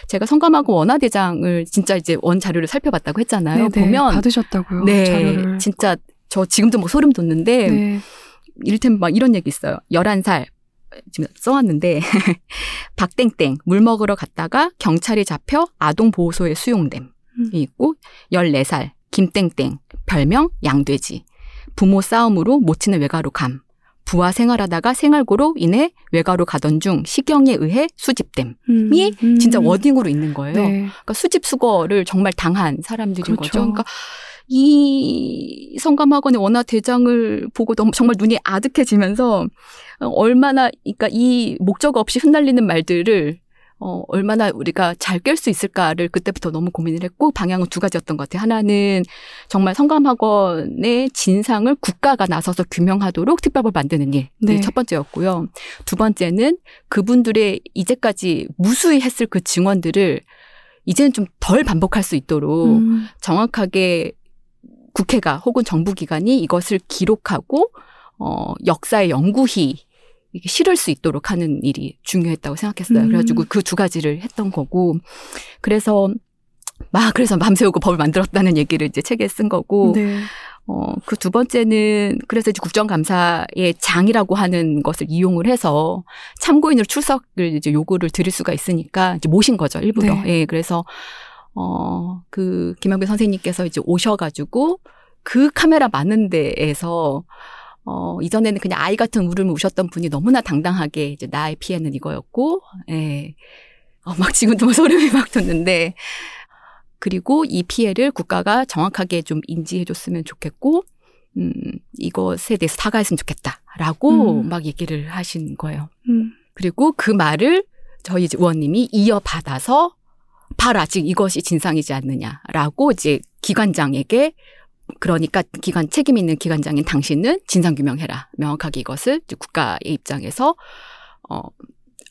제가 성감하고 원화 대장을 진짜 이제 원 자료를 살펴봤다고 했잖아요. 네네. 보면 받으셨다고요. 네 자료를. 진짜 저 지금도 뭐 소름 돋는데 네. 이를테면 막 이런 얘기 있어요. 11살 지금 써왔는데 박땡땡 물 먹으러 갔다가 경찰이 잡혀 아동 보호소에 수용됨 이 음. 있고 14살 김땡땡 별명 양돼지 부모 싸움으로 못 치는 외가로 감 부하 생활하다가 생활고로 인해 외가로 가던 중 시경에 의해 수집됨 음. 이 음. 진짜 워딩으로 있는 거예요. 네. 그러니까 수집 수거를 정말 당한 사람들인 그렇죠. 거죠. 그러니까 이 성감학원의 원화 대장을 보고 너무 정말 눈이 아득해지면서 어, 얼마나 그러니까 이 목적 없이 흩날리는 말들을 어, 얼마나 우리가 잘 깰 수 있을까를 그때부터 너무 고민을 했고 방향은 두 가지였던 것 같아요. 하나는 정말 성감학원의 진상을 국가가 나서서 규명하도록 특별법 만드는 일. 네. 첫 번째였고요. 두 번째는 그분들의 이제까지 무수히 했을 그 증언들을 이제는 좀 덜 반복할 수 있도록 음. 정확하게 국회가 혹은 정부 기관이 이것을 기록하고 어, 역사의 연구히 이게 실을 수 있도록 하는 일이 중요했다고 생각했어요. 음. 그래가지고 그 두 가지를 했던 거고 그래서 막 그래서 밤새우고 법을 만들었다는 얘기를 이제 책에 쓴 거고 네. 어, 그 두 번째는 그래서 이제 국정감사의 장이라고 하는 것을 이용을 해서 참고인으로 출석을 이제 요구를 드릴 수가 있으니까 이제 모신 거죠, 일부러. 네. 예, 그래서 어, 그 김영배 선생님께서 이제 오셔가지고 그 카메라 많은 데에서 어, 이전에는 그냥 아이 같은 울음을 우셨던 분이 너무나 당당하게 이제 나의 피해는 이거였고, 예. 어, 막 지금도 막 소름이 막 돋는데, 그리고 이 피해를 국가가 정확하게 좀 인지해줬으면 좋겠고, 음, 이것에 대해서 사과했으면 좋겠다라고 음. 막 얘기를 하신 거예요. 음. 그리고 그 말을 저희 이제 의원님이 이어받아서 봐라, 지금 이것이 진상이지 않느냐라고 이제 기관장에게 그러니까 기관 책임 있는 기관장인 당신은 진상 규명해라. 명확하게 이것을 국가의 입장에서 어,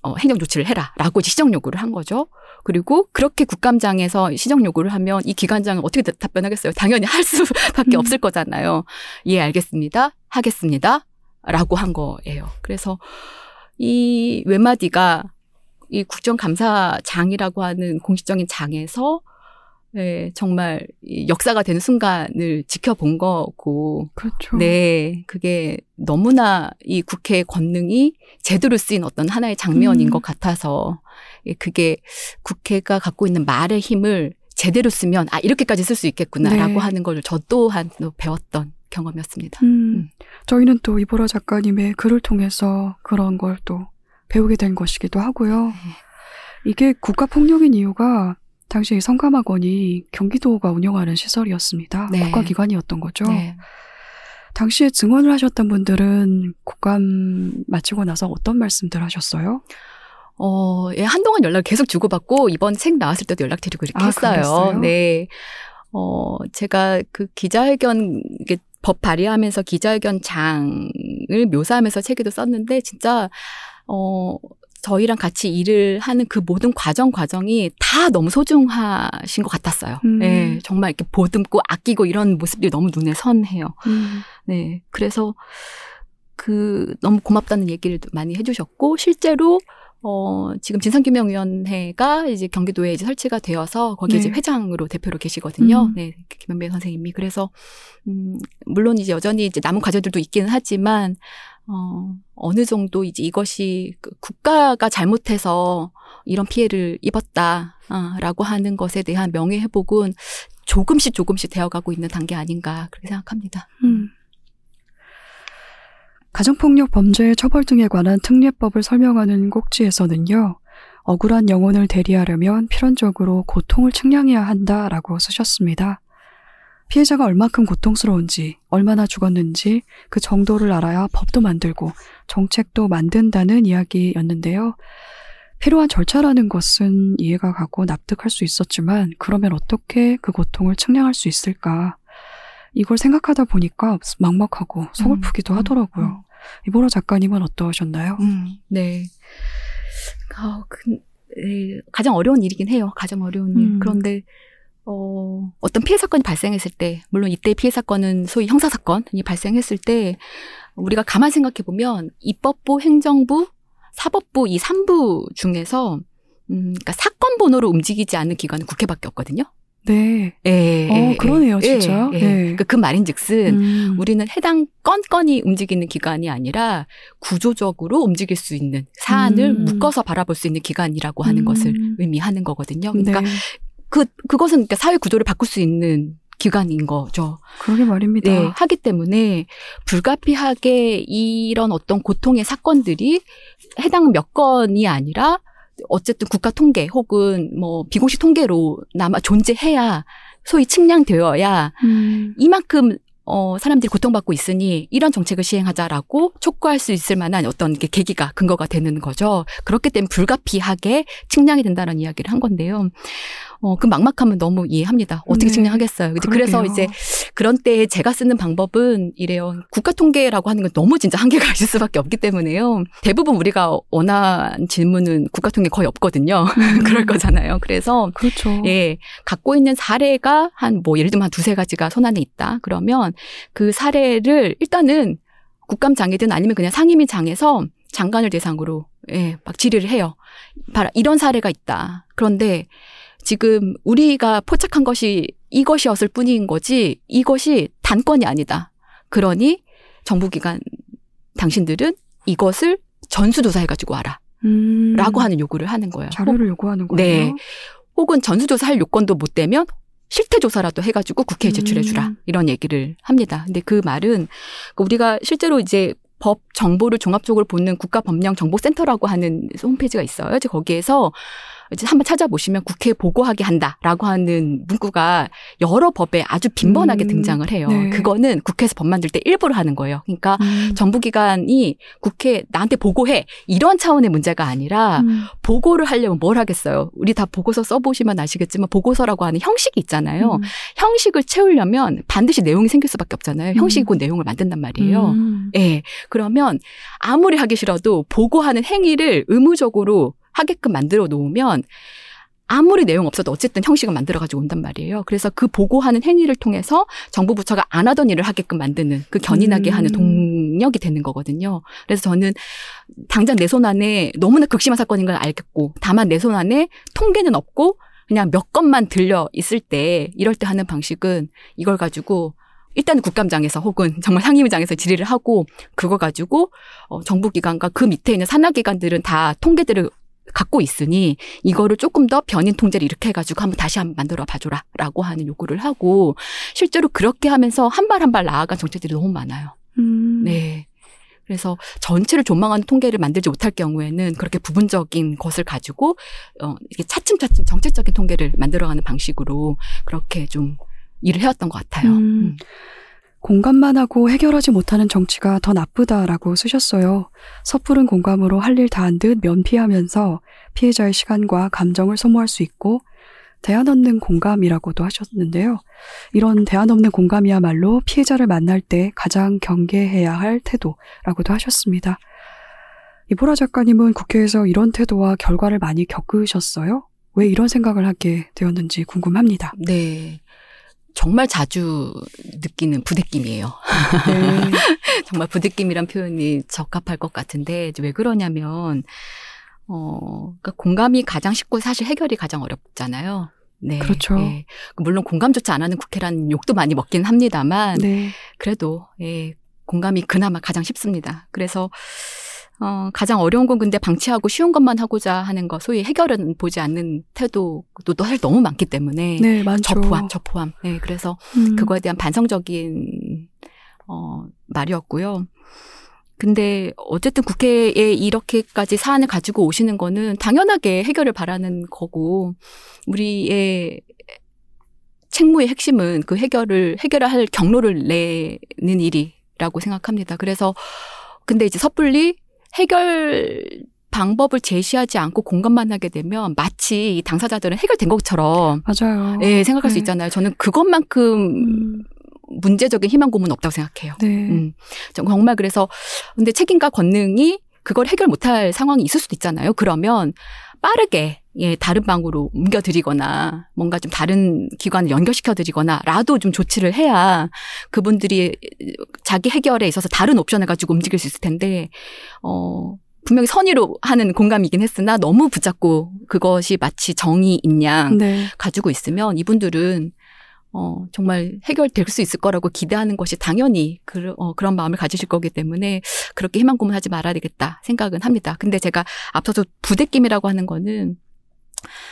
어, 행정 조치를 해라라고 시정 요구를 한 거죠. 그리고 그렇게 국감장에서 시정 요구를 하면 이 기관장은 어떻게 대- 답변하겠어요? 당연히 할 수밖에 음. 없을 거잖아요. 예, 알겠습니다. 하겠습니다. 라고 한 거예요. 그래서 이 외마디가 이 국정감사장이라고 하는 공식적인 장에서 예, 정말 이 역사가 되는 순간을 지켜본 거고, 그렇죠. 네, 그게 너무나 이 국회의 권능이 제대로 쓰인 어떤 하나의 장면인 음. 것 같아서, 예, 그게 국회가 갖고 있는 말의 힘을 제대로 쓰면, 아, 이렇게까지 쓸 수 있겠구나라고 네. 하는 걸 저 또한 또 배웠던 경험이었습니다. 음. 음. 저희는 또 이보라 작가님의 글을 통해서 그런 걸 또 배우게 된 것이기도 하고요. 네. 이게 국가 폭력인 이유가 당시 성감학원이 경기도가 운영하는 시설이었습니다. 네. 국가기관이었던 거죠. 네. 당시에 증언을 하셨던 분들은 국감 마치고 나서 어떤 말씀들 하셨어요? 어, 예, 한동안 연락 계속 주고받고 이번 책 나왔을 때도 연락드리고 이렇게 아, 했어요. 그랬어요? 네. 어, 제가 그 기자회견 법 발의하면서 기자회견 장을 묘사하면서 책에도 썼는데 진짜 어 저희랑 같이 일을 하는 그 모든 과정 과정이 다 너무 소중하신 것 같았어요. 음. 네, 정말 이렇게 보듬고 아끼고 이런 모습들이 너무 눈에 선해요. 음. 네, 그래서 그 너무 고맙다는 얘기를 많이 해주셨고 실제로 어 지금 진상규명위원회가 이제 경기도에 이제 설치가 되어서 거기 네. 이제 회장으로 대표로 계시거든요. 음. 네, 김현배 선생님이 그래서 음 물론 이제 여전히 이제 남은 과제들도 있기는 하지만 어 어느 정도 이제 이것이 그 국가가 잘못해서 이런 피해를 입었다라고 하는 것에 대한 명예 회복은 조금씩 조금씩 되어가고 있는 단계 아닌가 그렇게 생각합니다. 음. 가정폭력 범죄 처벌 등에 관한 특례법을 설명하는 꼭지에서는요, 억울한 영혼을 대리하려면 필연적으로 고통을 측량해야 한다라고 쓰셨습니다. 피해자가 얼마큼 고통스러운지, 얼마나 죽었는지 그 정도를 알아야 법도 만들고 정책도 만든다는 이야기였는데요. 필요한 절차라는 것은 이해가 가고 납득할 수 있었지만, 그러면 어떻게 그 고통을 측량할 수 있을까? 이걸 생각하다 보니까 막막하고 서글프기도 음, 하더라고요. 음. 이보라 작가님은 어떠셨나요? 음, 네. 아, 그, 네, 가장 어려운 일이긴 해요. 가장 어려운 일. 음. 그런데 어, 어떤 피해 사건이 발생했을 때, 물론 이때 피해 사건은 소위 형사 사건이 발생했을 때 우리가 가만 생각해 보면 입법부, 행정부, 사법부 이 3부 중에서 음, 그러니까 사건 번호로 움직이지 않는 기관은 국회밖에 없거든요. 네. 예, 어, 예, 그러네요, 예, 진짜. 예. 네. 그러니까 그 말인즉슨 음. 우리는 해당 건 건이 움직이는 기관이 아니라 구조적으로 움직일 수 있는 사안을 음. 묶어서 바라볼 수 있는 기관이라고 하는 음. 것을 의미하는 거거든요. 그러니까 네. 그 그것은 그러니까 사회 구조를 바꿀 수 있는 기관인 거죠. 그러게 말입니다. 네, 하기 때문에 불가피하게 이런 어떤 고통의 사건들이 해당 몇 건이 아니라 어쨌든 국가 통계 혹은 뭐 비공식 통계로 남아 존재해야 소위 측량되어야 음. 이만큼 어, 사람들이 고통받고 있으니 이런 정책을 시행하자라고 촉구할 수 있을 만한 어떤 게 계기가 근거가 되는 거죠. 그렇기 때문에 불가피하게 측량이 된다는 이야기를 한 건데요. 어, 그 막막함은 너무 이해합니다. 어떻게 네, 측량하겠어요. 근데 그래서 그러게요. 이제 그런 때에 제가 쓰는 방법은 이래요. 국가 통계라고 하는 건 너무 진짜 한계가 있을 수밖에 없기 때문에요. 대부분 우리가 원한 질문은 국가 통계 거의 없거든요. 그럴 거잖아요. 그래서 그렇죠. 예, 갖고 있는 사례가 한 뭐 예를 들면 한 두세 가지가 손안에 있다. 그러면 그 사례를 일단은 국감장이든 아니면 그냥 상임위장에서 장관을 대상으로 예, 막 질의를 해요. 봐라, 이런 사례가 있다. 그런데 지금 우리가 포착한 것이 이것이었을 뿐인 거지 이것이 단건이 아니다. 그러니 정부기관 당신들은 이것을 전수조사해가지고 와라. 음. 라고 하는 요구를 하는 거예요. 자료를 요구하는 거예요. 네. 혹은 전수조사할 요건도 못 되면 실태 조사라도 해가지고 국회에 제출해주라. 음. 이런 얘기를 합니다. 근데 그 말은 그 우리가 실제로 이제 법 정보를 종합적으로 보는 국가법령정보센터라고 하는 홈페이지가 있어요. 이제 거기에서 이제 한번 찾아보시면 국회에 보고하게 한다라고 하는 문구가 여러 법에 아주 빈번하게 음, 등장을 해요. 네. 그거는 국회에서 법 만들 때 일부러 하는 거예요. 그러니까 음. 정부기관이 국회 나한테 보고해 이런 차원의 문제가 아니라 음. 보고를 하려면 뭘 하겠어요? 우리 다 보고서 써보시면 아시겠지만 보고서라고 하는 형식이 있잖아요. 음. 형식을 채우려면 반드시 내용이 생길 수밖에 없잖아요. 형식이 곧 내용을 만든단 말이에요. 음. 예. 그러면 아무리 하기 싫어도 보고하는 행위를 의무적으로 하게끔 만들어 놓으면 아무리 내용 없어도 어쨌든 형식을 만들어 가지고 온단 말이에요. 그래서 그 보고하는 행위를 통해서 정부 부처가 안 하던 일을 하게끔 만드는 그 견인하게 음. 하는 동력이 되는 거거든요. 그래서 저는 당장 내 손 안에 너무나 극심한 사건인 걸 알겠고 다만 내 손 안에 통계는 없고 그냥 몇 건만 들려 있을 때 이럴 때 하는 방식은 이걸 가지고 일단 국감장에서 혹은 정말 상임위장에서 질의를 하고 그거 가지고 어, 정부 기관과 그 밑에 있는 산하 기관들은 다 통계들을 갖고 있으니 이거를 조금 더 변인 통제를 이렇게 해가지고 한번 다시 한번 만들어 봐줘라라고 하는 요구를 하고 실제로 그렇게 하면서 한 발 한 발 나아간 정책들이 너무 많아요. 음. 네. 그래서 전체를 조망하는 통계를 만들지 못할 경우에는 그렇게 부분적인 것을 가지고 어 이게 차츰차츰 정책적인 통계를 만들어가는 방식으로 그렇게 좀 일을 해왔던 것 같아요. 음. 공감만 하고 해결하지 못하는 정치가 더 나쁘다라고 쓰셨어요. 섣부른 공감으로 할 일 다 한 듯 면피하면서 피해자의 시간과 감정을 소모할 수 있고 대안 없는 공감이라고도 하셨는데요. 이런 대안 없는 공감이야말로 피해자를 만날 때 가장 경계해야 할 태도라고도 하셨습니다. 이보라 작가님은 국회에서 이런 태도와 결과를 많이 겪으셨어요? 왜 이런 생각을 하게 되었는지 궁금합니다. 네. 정말 자주 느끼는 부대낌이에요. 네. 정말 부대낌이란 표현이 적합할 것 같은데 왜 그러냐면 어 그러니까 공감이 가장 쉽고 사실 해결이 가장 어렵잖아요. 네. 그렇죠. 예. 물론 공감조차 안 하는 국회라는 욕도 많이 먹긴 합니다만 네. 그래도 예, 공감이 그나마 가장 쉽습니다. 그래서 어, 가장 어려운 건 근데 방치하고 쉬운 것만 하고자 하는 거, 소위 해결은 보지 않는 태도도 또 사실 너무 많기 때문에 네, 많죠. 저 포함, 저 포함. 네, 그래서 음, 그거에 대한 반성적인 어, 말이었고요. 근데 어쨌든 국회에 이렇게까지 사안을 가지고 오시는 거는 당연하게 해결을 바라는 거고 우리의 책무의 핵심은 그 해결을 해결을 할 경로를 내는 일이라고 생각합니다. 그래서 근데 이제 섣불리 해결 방법을 제시하지 않고 공감만 하게 되면 마치 이 당사자들은 해결된 것처럼 맞아요. 예, 생각할 수 네. 있잖아요. 저는 그것만큼 음, 문제적인 희망 고문 없다고 생각해요. 네. 음. 정말 그래서 근데 책임과 권능이 그걸 해결 못할 상황이 있을 수도 있잖아요. 그러면 빠르게 예, 다른 방으로 옮겨드리거나 뭔가 좀 다른 기관을 연결시켜드리거나라도 좀 조치를 해야 그분들이 자기 해결에 있어서 다른 옵션을 가지고 움직일 수 있을 텐데 어 분명히 선의로 하는 공감이긴 했으나 너무 붙잡고 그것이 마치 정의인 양 네. 가지고 있으면 이분들은 어, 정말 해결될 수 있을 거라고 기대하는 것이 당연히 그, 어, 그런 마음을 가지실 거기 때문에 그렇게 희망 고문하지 말아야 되겠다 생각은 합니다. 근데 제가 앞서서 부대낌이라고 하는 거는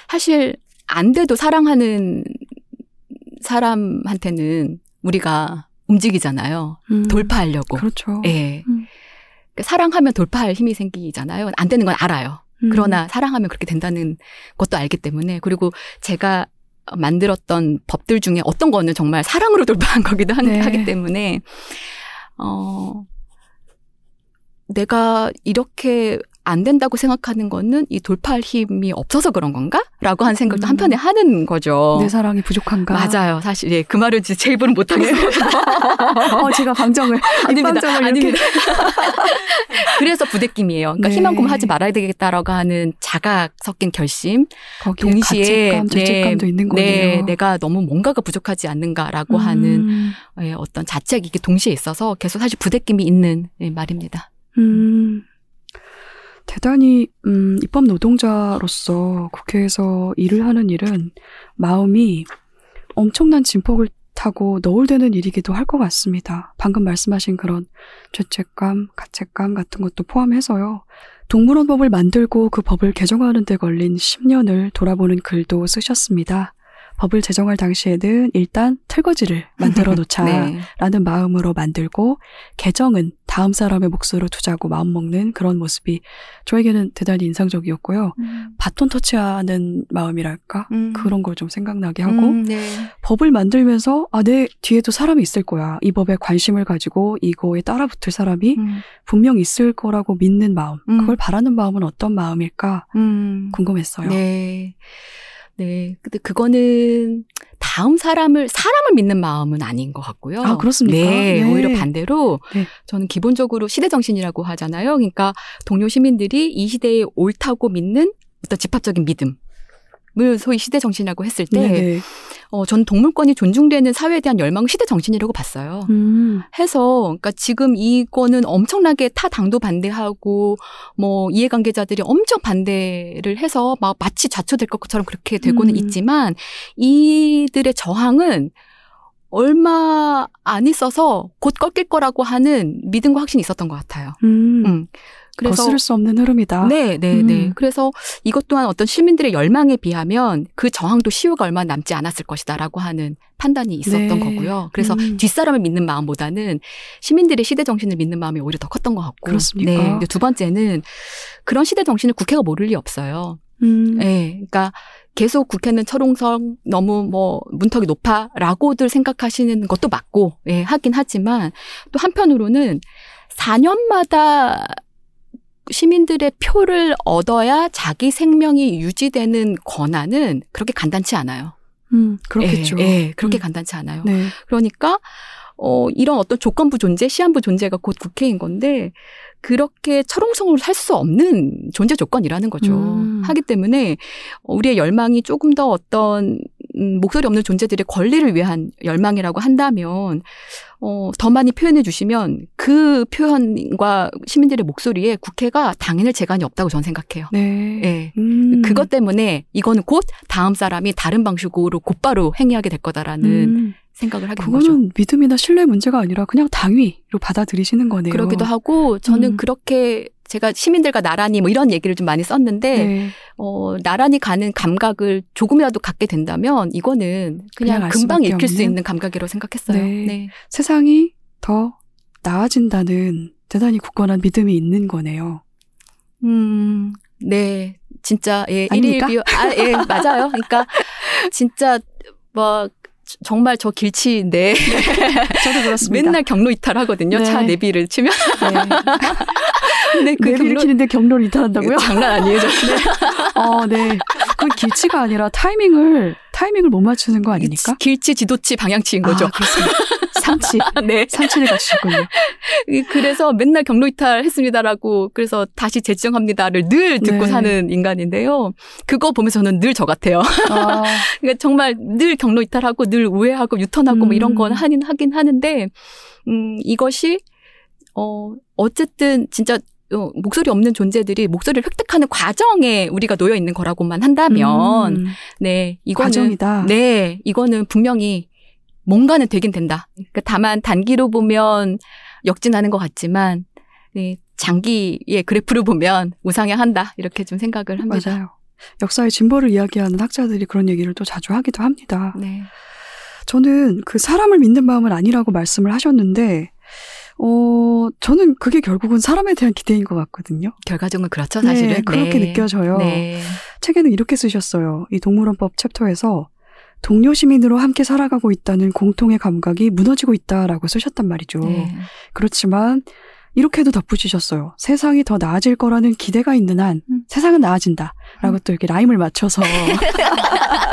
사실 안 돼도 사랑하는 사람한테는 우리가 움직이잖아요. 음, 돌파하려고. 그렇죠. 예. 음. 그러니까 사랑하면 돌파할 힘이 생기잖아요. 안 되는 건 알아요. 음, 그러나 사랑하면 그렇게 된다는 것도 알기 때문에 그리고 제가 만들었던 법들 중에 어떤 거는 정말 사랑으로 돌파한 거기도 한- 네. 하기 때문에 어 내가 이렇게 안 된다고 생각하는 거는 이 돌파할 힘이 없어서 그런 건가? 라고 하는 생각도 음. 한편에 하는 거죠. 내 사랑이 부족한가? 맞아요. 사실 예, 그 말은 제 입으로는 못하겠어요. 어, 제가 방정을 아닙니다. 이렇게 아닙니다. 그래서 부대낌이에요. 그러니까 네. 희망 고문하지 말아야 되겠다라고 하는 자각 섞인 결심. 동시에 가책감, 죄책감도 있는 거네요. 네, 내가 너무 뭔가가 부족하지 않는가라고 하는 음, 예, 어떤 자책이 이게 동시에 있어서 계속 사실 부대낌이 있는 예, 말입니다. 음, 대단히 음, 입법 노동자로서 국회에서 일을 하는 일은 마음이 엄청난 진폭을 타고 너울대는 일이기도 할 것 같습니다. 방금 말씀하신 그런 죄책감, 가책감 같은 것도 포함해서요. 동물원법을 만들고 그 법을 개정하는 데 걸린 10년을 돌아보는 글도 쓰셨습니다. 법을 제정할 당시에는 일단 틀거지를 만들어 놓자. 네. 라는 마음으로 만들고 개정은 다음 사람의 몫으로 두자고 마음먹는 그런 모습이 저에게는 대단히 인상적이었고요. 바톤 터치하는 마음이랄까? 음. 그런 걸 좀 생각나게 하고 음, 네. 법을 만들면서 아, 내 뒤에도 사람이 있을 거야. 이 법에 관심을 가지고 이거에 따라붙을 사람이 음, 분명 있을 거라고 믿는 마음. 음. 그걸 바라는 마음은 어떤 마음일까 음. 궁금했어요. 네. 네. 근데 그거는 다음 사람을, 사람을 믿는 마음은 아닌 것 같고요. 아, 그렇습니까? 네. 네. 오히려 반대로 네. 저는 기본적으로 시대 정신이라고 하잖아요. 그러니까 동료 시민들이 이 시대에 옳다고 믿는 어떤 집합적인 믿음. 을 소위 시대 정신이라고 했을 때, 네네. 어, 전 동물권이 존중되는 사회에 대한 열망은 시대 정신이라고 봤어요. 음, 해서 그러니까 지금 이거는 엄청나게 타 당도 반대하고 뭐 이해관계자들이 엄청 반대를 해서 막 마치 좌초될 것처럼 그렇게 되고는 음. 있지만 이들의 저항은 얼마 안 있어서 곧 꺾일 거라고 하는 믿음과 확신이 있었던 것 같아요. 음. 음. 그래서 거스를 수 없는 흐름이다. 네, 네, 음. 네. 그래서 이것 또한 어떤 시민들의 열망에 비하면 그 저항도 시효가 얼마 남지 않았을 것이다라고 하는 판단이 있었던 네. 거고요. 그래서 음. 뒷사람을 믿는 마음보다는 시민들의 시대 정신을 믿는 마음이 오히려 더 컸던 것 같고. 그렇습니까? 네. 근데 두 번째는 그런 시대 정신을 국회가 모를 리 없어요. 음. 예, 그러니까 계속 국회는 철옹성 너무 뭐 문턱이 높아라고들 생각하시는 것도 맞고, 예, 하긴 하지만 또 한편으로는 4년마다 시민들의 표를 얻어야 자기 생명이 유지되는 권한은 그렇게 간단치 않아요. 음, 그렇겠죠. 예, 예, 그렇게 음. 간단치 않아요. 네. 그러니까 어 이런 어떤 조건부 존재, 시한부 존재가 곧 국회인 건데 그렇게 철옹성으로 살 수 없는 존재 조건이라는 거죠. 음. 하기 때문에 우리의 열망이 조금 더 어떤 음, 목소리 없는 존재들의 권리를 위한 열망이라고 한다면 어, 더 많이 표현해 주시면 그 표현과 시민들의 목소리에 국회가 당연할 재간이 없다고 저는 생각해요. 네. 예. 음. 그것 때문에 이거는 곧 다음 사람이 다른 방식으로 곧바로 행위하게 될 거다라는 음. 생각을 하게 된 거죠. 그거는 믿음이나 신뢰 문제가 아니라 그냥 당위로 받아들이시는 거네요. 그러기도 하고 저는 음. 그렇게 제가 시민들과 나란히 뭐 이런 얘기를 좀 많이 썼는데 네. 어 나란히 가는 감각을 조금이라도 갖게 된다면 이거는 그냥 그냥 알 금방 읽힐 수 없는? 있는 감각이라고 생각했어요. 네. 네. 세상이 더 나아진다는 대단히 굳건한 믿음이 있는 거네요. 음, 네. 진짜, 예, 아닙니까? 일일 비유. 아, 예, 맞아요. 그러니까, 진짜, 뭐, 정말 저 길치인데. 저도 그렇습니다. 맨날 경로 이탈하거든요. 네. 차 내비를 치면. 근데 그 내비를 경로. 키는데 경로를 이탈한다고요? 장난 아니에요, 저. 어, 네. 그건 길치가 아니라 타이밍을 타이밍을 못 맞추는 거 아닙니까? 길치, 지도치, 방향치인 거죠. 아, 그렇습니다. 상치. 네. 상치를 갖추셨군요. 이- 그래서 맨날 경로 이탈했습니다라고 그래서 다시 재지정합니다를 늘 듣고 네. 사는 인간인데요. 그거 보면서 저는 늘 저 같아요. 아, 그러니까 정말 늘 경로 이탈하고 늘 우회하고 유턴하고 뭐 이런 음. 건 하긴 하긴 하는데 음 이것이 어 어쨌든 진짜 어, 목소리 없는 존재들이 목소리를 획득하는 과정에 우리가 놓여 있는 거라고만 한다면 음, 네 이거는 과정이다. 네 이거는 분명히 뭔가는 되긴 된다. 그러니까 다만 단기로 보면 역진하는 것 같지만 네, 장기의 그래프를 보면 우상향한다 이렇게 좀 생각을 합니다. 맞아요. 역사의 진보를 이야기하는 학자들이 그런 얘기를 또 자주 하기도 합니다. 네. 저는 그 사람을 믿는 마음은 아니라고 말씀을 하셨는데, 어, 저는 그게 결국은 사람에 대한 기대인 것 같거든요. 결과적으로 그렇죠 사실은 네, 그렇게 네. 느껴져요. 네. 책에는 이렇게 쓰셨어요. 이 동물원법 챕터에서 동료 시민으로 함께 살아가고 있다는 공통의 감각이 무너지고 있다라고 쓰셨단 말이죠. 네. 그렇지만 이렇게도 덧붙이셨어요. 세상이 더 나아질 거라는 기대가 있는 한 음. 세상은 나아진다. 라고 또 이렇게 라임을 맞춰서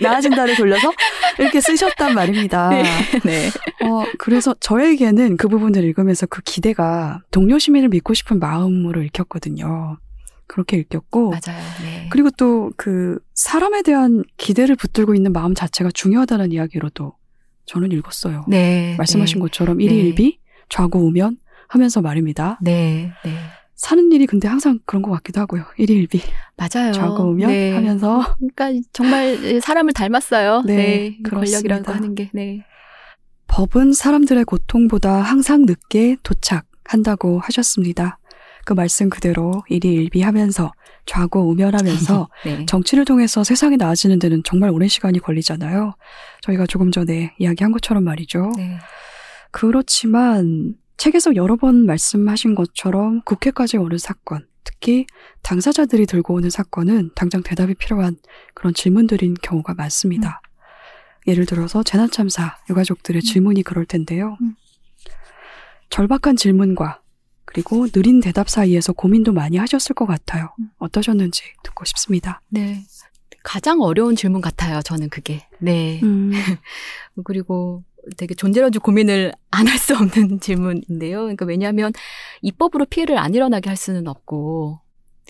나아진다를 돌려서 이렇게 쓰셨단 말입니다. 네. 네. 어, 그래서 저에게는 그 부분을 읽으면서 그 기대가 동료 시민을 믿고 싶은 마음으로 읽혔거든요. 그렇게 읽혔고 맞아요. 네. 그리고 또 그 사람에 대한 기대를 붙들고 있는 마음 자체가 중요하다는 이야기로도 저는 읽었어요. 네. 말씀하신 네. 것처럼 네. 일희일비 좌고우면 하면서 말입니다. 네. 네. 사는 일이 근데 항상 그런 것 같기도 하고요. 일희일비 맞아요. 좌고우면 네. 하면서 그러니까 정말 사람을 닮았어요. 네, 네. 권력이라고 하는 게. 네. 법은 사람들의 고통보다 항상 늦게 도착한다고 하셨습니다. 그 말씀 그대로 일희일비 하면서 좌고우면하면서 네. 정치를 통해서 세상이 나아지는 데는 정말 오랜 시간이 걸리잖아요. 저희가 조금 전에 이야기한 것처럼 말이죠. 네. 그렇지만 책에서 여러 번 말씀하신 것처럼 국회까지 오는 사건, 특히 당사자들이 들고 오는 사건은 당장 대답이 필요한 그런 질문들인 경우가 많습니다. 예를 들어서 재난참사 유가족들의 질문이 그럴 텐데요. 음. 절박한 질문과 그리고 느린 대답 사이에서 고민도 많이 하셨을 것 같아요. 음. 어떠셨는지 듣고 싶습니다. 네. 가장 어려운 질문 같아요. 저는 그게. 네. 음, 그리고 되게 존재론적 고민을 안 할 수 없는 질문인데요. 그러니까 왜냐하면 입법으로 피해를 안 일어나게 할 수는 없고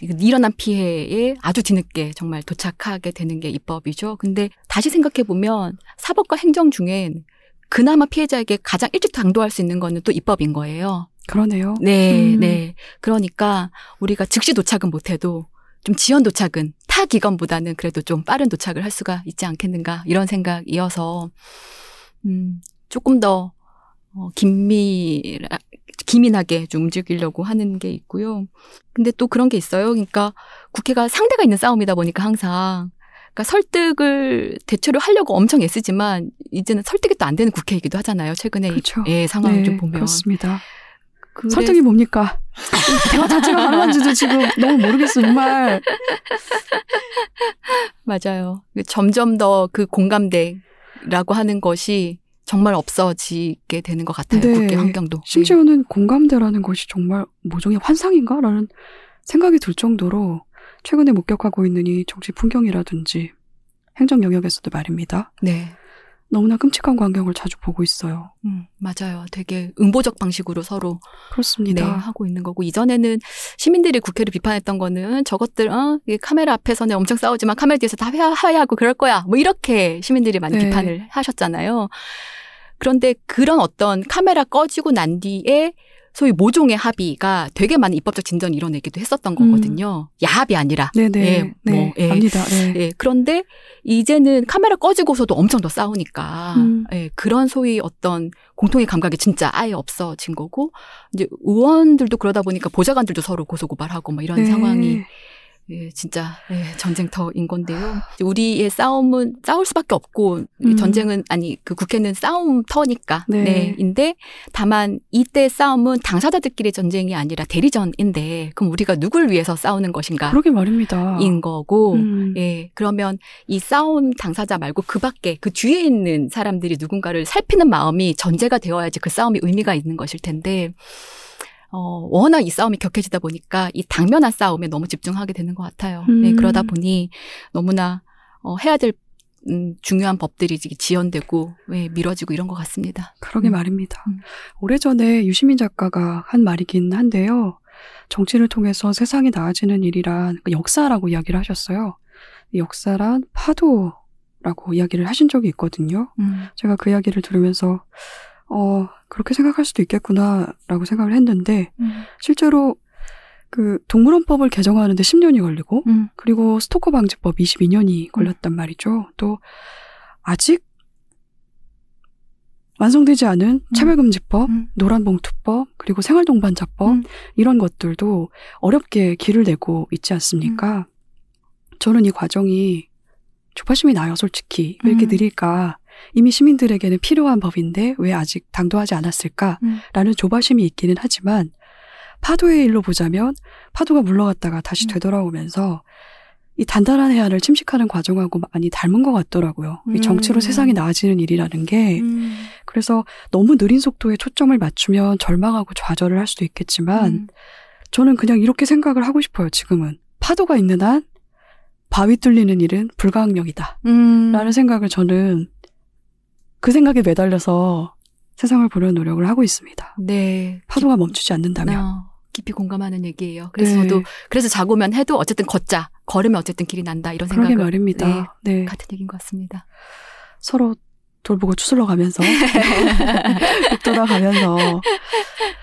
일어난 피해에 아주 뒤늦게 정말 도착하게 되는 게 입법이죠. 근데 다시 생각해 보면 사법과 행정 중엔 그나마 피해자에게 가장 일찍 당도할 수 있는 거는 또 입법인 거예요. 그러네요. 네, 음. 네. 그러니까 우리가 즉시 도착은 못해도 좀 지연 도착은 타 기관보다는 그래도 좀 빠른 도착을 할 수가 있지 않겠는가 이런 생각이어서 음, 조금 더 어, 긴미 기민하게 좀 움직이려고 하는 게 있고요. 근데 또 그런 게 있어요. 그러니까 국회가 상대가 있는 싸움이다 보니까 항상 그러니까 설득을 대체로 하려고 엄청 애쓰지만 이제는 설득이 또 안 되는 국회이기도 하잖아요. 최근에 이- 그렇죠. 예, 상황을 네, 좀 보면 그렇습니다. 그래서- 설득이 뭡니까? 대화 자체가 가능한지도 지금 너무 모르겠어 정말. 맞아요. 점점 더 그 공감대 라고 하는 것이 정말 없어지게 되는 것 같아요. 네. 국제 환경도. 심지어는 공감대라는 것이 정말 모종의 환상인가라는 생각이 들 정도로 최근에 목격하고 있는 이 정치 풍경이라든지 행정 영역에서도 말입니다. 네. 너무나 끔찍한 광경을 자주 보고 있어요. 음, 맞아요. 되게 응보적 방식으로 서로 네, 그렇습니다. 하고 있는 거고 이전에는 시민들이 국회를 비판했던 거는 저것들 어, 카메라 앞에서는 엄청 싸우지만 카메라 뒤에서 다 회하, 하야하고 그럴 거야. 뭐 이렇게 시민들이 많이 네. 비판을 하셨잖아요. 그런데 그런 어떤 카메라 꺼지고 난 뒤에 소위 모종의 합의가 되게 많은 입법적 진전을 이뤄내기도 했었던 거거든요. 야합이 아니라. 네네. 예, 네. 뭐, 예. 압니다. 네. 예, 그런데 이제는 카메라 꺼지고서도 엄청 더 싸우니까 음. 예, 그런 소위 어떤 공통의 감각이 진짜 아예 없어진 거고 이제 의원들도 그러다 보니까 보좌관들도 서로 고소고발하고 뭐 이런 네. 상황이 예, 진짜 예, 전쟁터인 건데요. 우리의 싸움은 싸울 수밖에 없고 이 음. 전쟁은 아니 그 국회는 싸움터니까 네. 네. 인데 다만 이때 싸움은 당사자들끼리 전쟁이 아니라 대리전인데 그럼 우리가 누굴 위해서 싸우는 것인가? 그러게 말입니다. 인 거고 음. 예, 그러면 이 싸움 당사자 말고 그 밖에 그 뒤에 있는 사람들이 누군가를 살피는 마음이 전제가 되어야지 그 싸움이 의미가 있는 것일 텐데, 어, 워낙 이 싸움이 격해지다 보니까 이 당면한 싸움에 너무 집중하게 되는 것 같아요. 네, 음. 그러다 보니 너무나 어, 해야 될 음, 중요한 법들이 지연되고 예, 미뤄지고 이런 것 같습니다. 그러게 음. 말입니다. 음. 오래전에 유시민 작가가 한 말이긴 한데요. 정치를 통해서 세상이 나아지는 일이란 그 역사라고 이야기를 하셨어요. 이 역사란 파도라고 이야기를 하신 적이 있거든요. 음, 제가 그 이야기를 들으면서 어 그렇게 생각할 수도 있겠구나라고 생각을 했는데 음, 실제로 그 동물원법을 개정하는데 10년이 걸리고 음, 그리고 스토커 방지법 22년이 걸렸단 말이죠. 또 아직 완성되지 않은 차별금지법, 음. 노란봉투법, 그리고 생활동반자법 음. 이런 것들도 어렵게 길을 내고 있지 않습니까? 저는 이 과정이 조바심이 나요, 솔직히. 왜 이렇게 음. 느릴까? 이미 시민들에게는 필요한 법인데 왜 아직 당도하지 않았을까? 음. 라는 조바심이 있기는 하지만 파도의 일로 보자면 파도가 물러갔다가 다시 음. 되돌아오면서 이 단단한 해안을 침식하는 과정하고 많이 닮은 것 같더라고요. 이 음. 정치로 세상이 나아지는 일이라는 게 음, 그래서 너무 느린 속도에 초점을 맞추면 절망하고 좌절을 할 수도 있겠지만 음. 저는 그냥 이렇게 생각을 하고 싶어요. 지금은 파도가 있는 한 바위 뚫리는 일은 불가항력이다. 음. 라는 생각을 저는 그 생각에 매달려서 세상을 보려는 노력을 하고 있습니다. 네. 파도가 멈추지 않는다면. 어, 깊이 공감하는 얘기예요. 그래서 네. 저도 그래서 자고면 해도 어쨌든 걷자. 걸으면 어쨌든 길이 난다. 이런 그러게 생각을 말입니다. 네. 같은 얘기인 것 같습니다. 서로 돌보고 추슬러 가면서 돌아가면서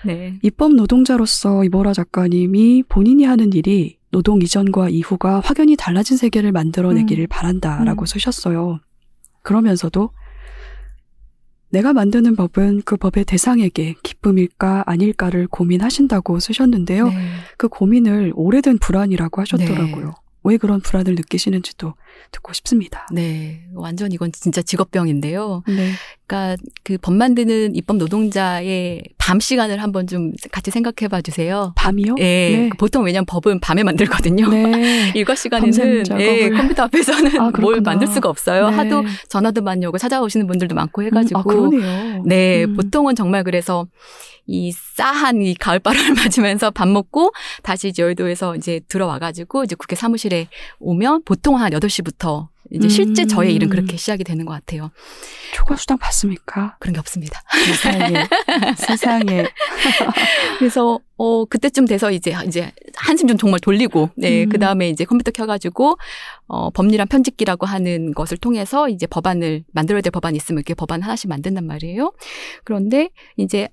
네. 입법 노동자로서 이보라 작가님이 본인이 하는 일이 노동 이전과 이후가 확연히 달라진 세계를 만들어내기를 바란다라고 음. 쓰셨어요. 그러면서도 내가 만드는 법은 그 법의 대상에게 기쁨일까 아닐까를 고민하신다고 쓰셨는데요. 네. 그 고민을 오래된 불안이라고 하셨더라고요. 네. 왜 그런 불안을 느끼시는지도 듣고 싶습니다. 네. 완전 이건 진짜 직업병인데요. 네. 그러니까 그 법 만드는 입법 노동자의 밤 시간을 한번 좀 같이 생각해 봐 주세요. 밤이요? 예. 네. 보통 왜냐면 법은 밤에 만들거든요. 네. 일과 시간에는. 예, 컴퓨터 앞에서는 아, 뭘. 만들 수가 없어요. 네. 하도 전화도 많이 오고 찾아오시는 분들도 많고 해 가지고 음, 아, 그러네요. 네, 음. 보통은 정말 그래서 이 싸한 이 가을바람을 맞으면서 밥 먹고 다시 이제 여의도에서 이제 들어와 가지고 이제 국회 사무실에 오면 보통 한 8시부터 이제 실제 음. 저의 일은 그렇게 시작이 되는 것 같아요. 초과 수당 받습니까? 그런 게 없습니다. 세상에. 세상에. 그래서 어 그때쯤 돼서 이제 이제 한숨 좀 정말 돌리고 네 음. 그다음에 이제 컴퓨터 켜가지고 어 법률안 편집기라고 하는 것을 통해서 이제 법안을 만들어야 될 법안이 있으면 이렇게 법안 하나씩 만든단 말이에요. 그런데 이제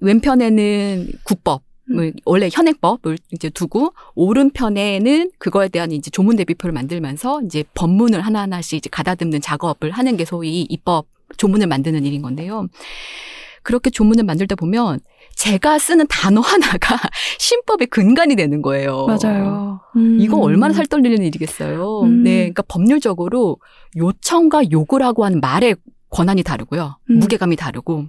왼편에는 국법 을 원래 현행법을 이제 두고 오른편에는 그거에 대한 이제 조문 대비표를 만들면서 이제 법문을 하나하나씩 이제 가다듬는 작업을 하는 게 소위 입법 조문을 만드는 일인 건데요. 그렇게 조문을 만들다 보면 제가 쓰는 단어 하나가 신법의 근간이 되는 거예요. 맞아요. 음. 이거 얼마나 살 떨리는 일이겠어요. 음. 네. 그러니까 법률적으로 요청과 요구라고 하는 말의 권한이 다르고요. 음. 무게감이 다르고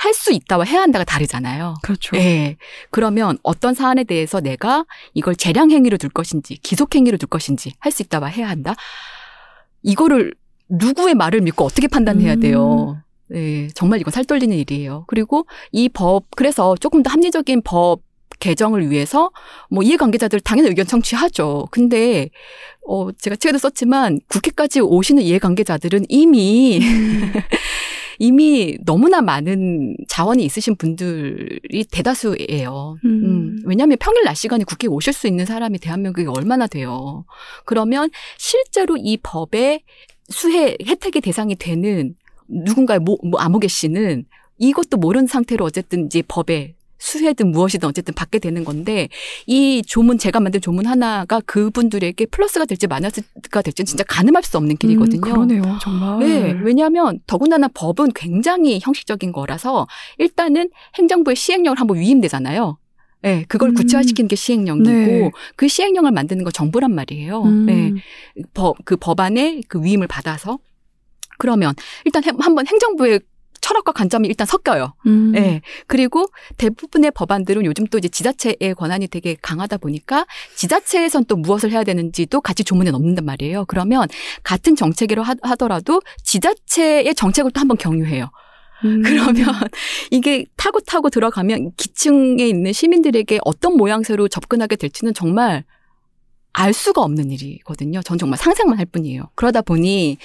할 수 있다와 해야 한다가 다르잖아요. 그렇죠. 예. 그러면 어떤 사안에 대해서 내가 이걸 재량 행위로 둘 것인지 기속 행위로 둘 것인지 할 수 있다와 해야 한다. 이거를 누구의 말을 믿고 어떻게 판단해야 음. 돼요? 네, 정말 이건 살 떨리는 일이에요. 그리고 이 법, 그래서 조금 더 합리적인 법 개정을 위해서 뭐 이해관계자들 당연히 의견 청취하죠. 근데, 어, 제가 책에도 썼지만 국회까지 오시는 이해관계자들은 이미, 이미 너무나 많은 자원이 있으신 분들이 대다수예요. 음. 음, 왜냐하면 평일 낮 시간에 국회에 오실 수 있는 사람이 대한민국에 얼마나 돼요. 그러면 실제로 이 법의 수혜 혜택의 대상이 되는 누군가의 모, 뭐 아무개 씨는 이것도 모르는 상태로 어쨌든 이제 법에 수혜든 무엇이든 어쨌든 받게 되는 건데 이 조문 제가 만든 조문 하나가 그분들에게 플러스가 될지 마이너스가 될지 는 진짜 가늠할 수 없는 길이거든요. 음, 그러네요, 정말. 네, 왜냐하면 더군다나 법은 굉장히 형식적인 거라서 일단은 행정부의 시행령을 한번 위임되잖아요. 네, 그걸 음. 구체화시키는 게 시행령이고 네. 그 시행령을 만드는 건 정부란 말이에요. 음. 네, 법, 그 법안의 그 위임을 받아서 그러면 일단 해- 한번 행정부의 철학과 관점이 일단 섞여요. 음. 예. 그리고 대부분의 법안들은 요즘 또 이제 지자체의 권한이 되게 강하다 보니까 지자체에선 또 무엇을 해야 되는지도 같이 조문에 넣는단 말이에요. 그러면 같은 정책이라 하- 하더라도 지자체의 정책을 또 한번 경유해요. 음. 그러면 이게 타고 타고 들어가면 기층에 있는 시민들에게 어떤 모양새로 접근하게 될지는 정말 알 수가 없는 일이거든요. 전 정말 상상만 할 뿐이에요. 그러다 보니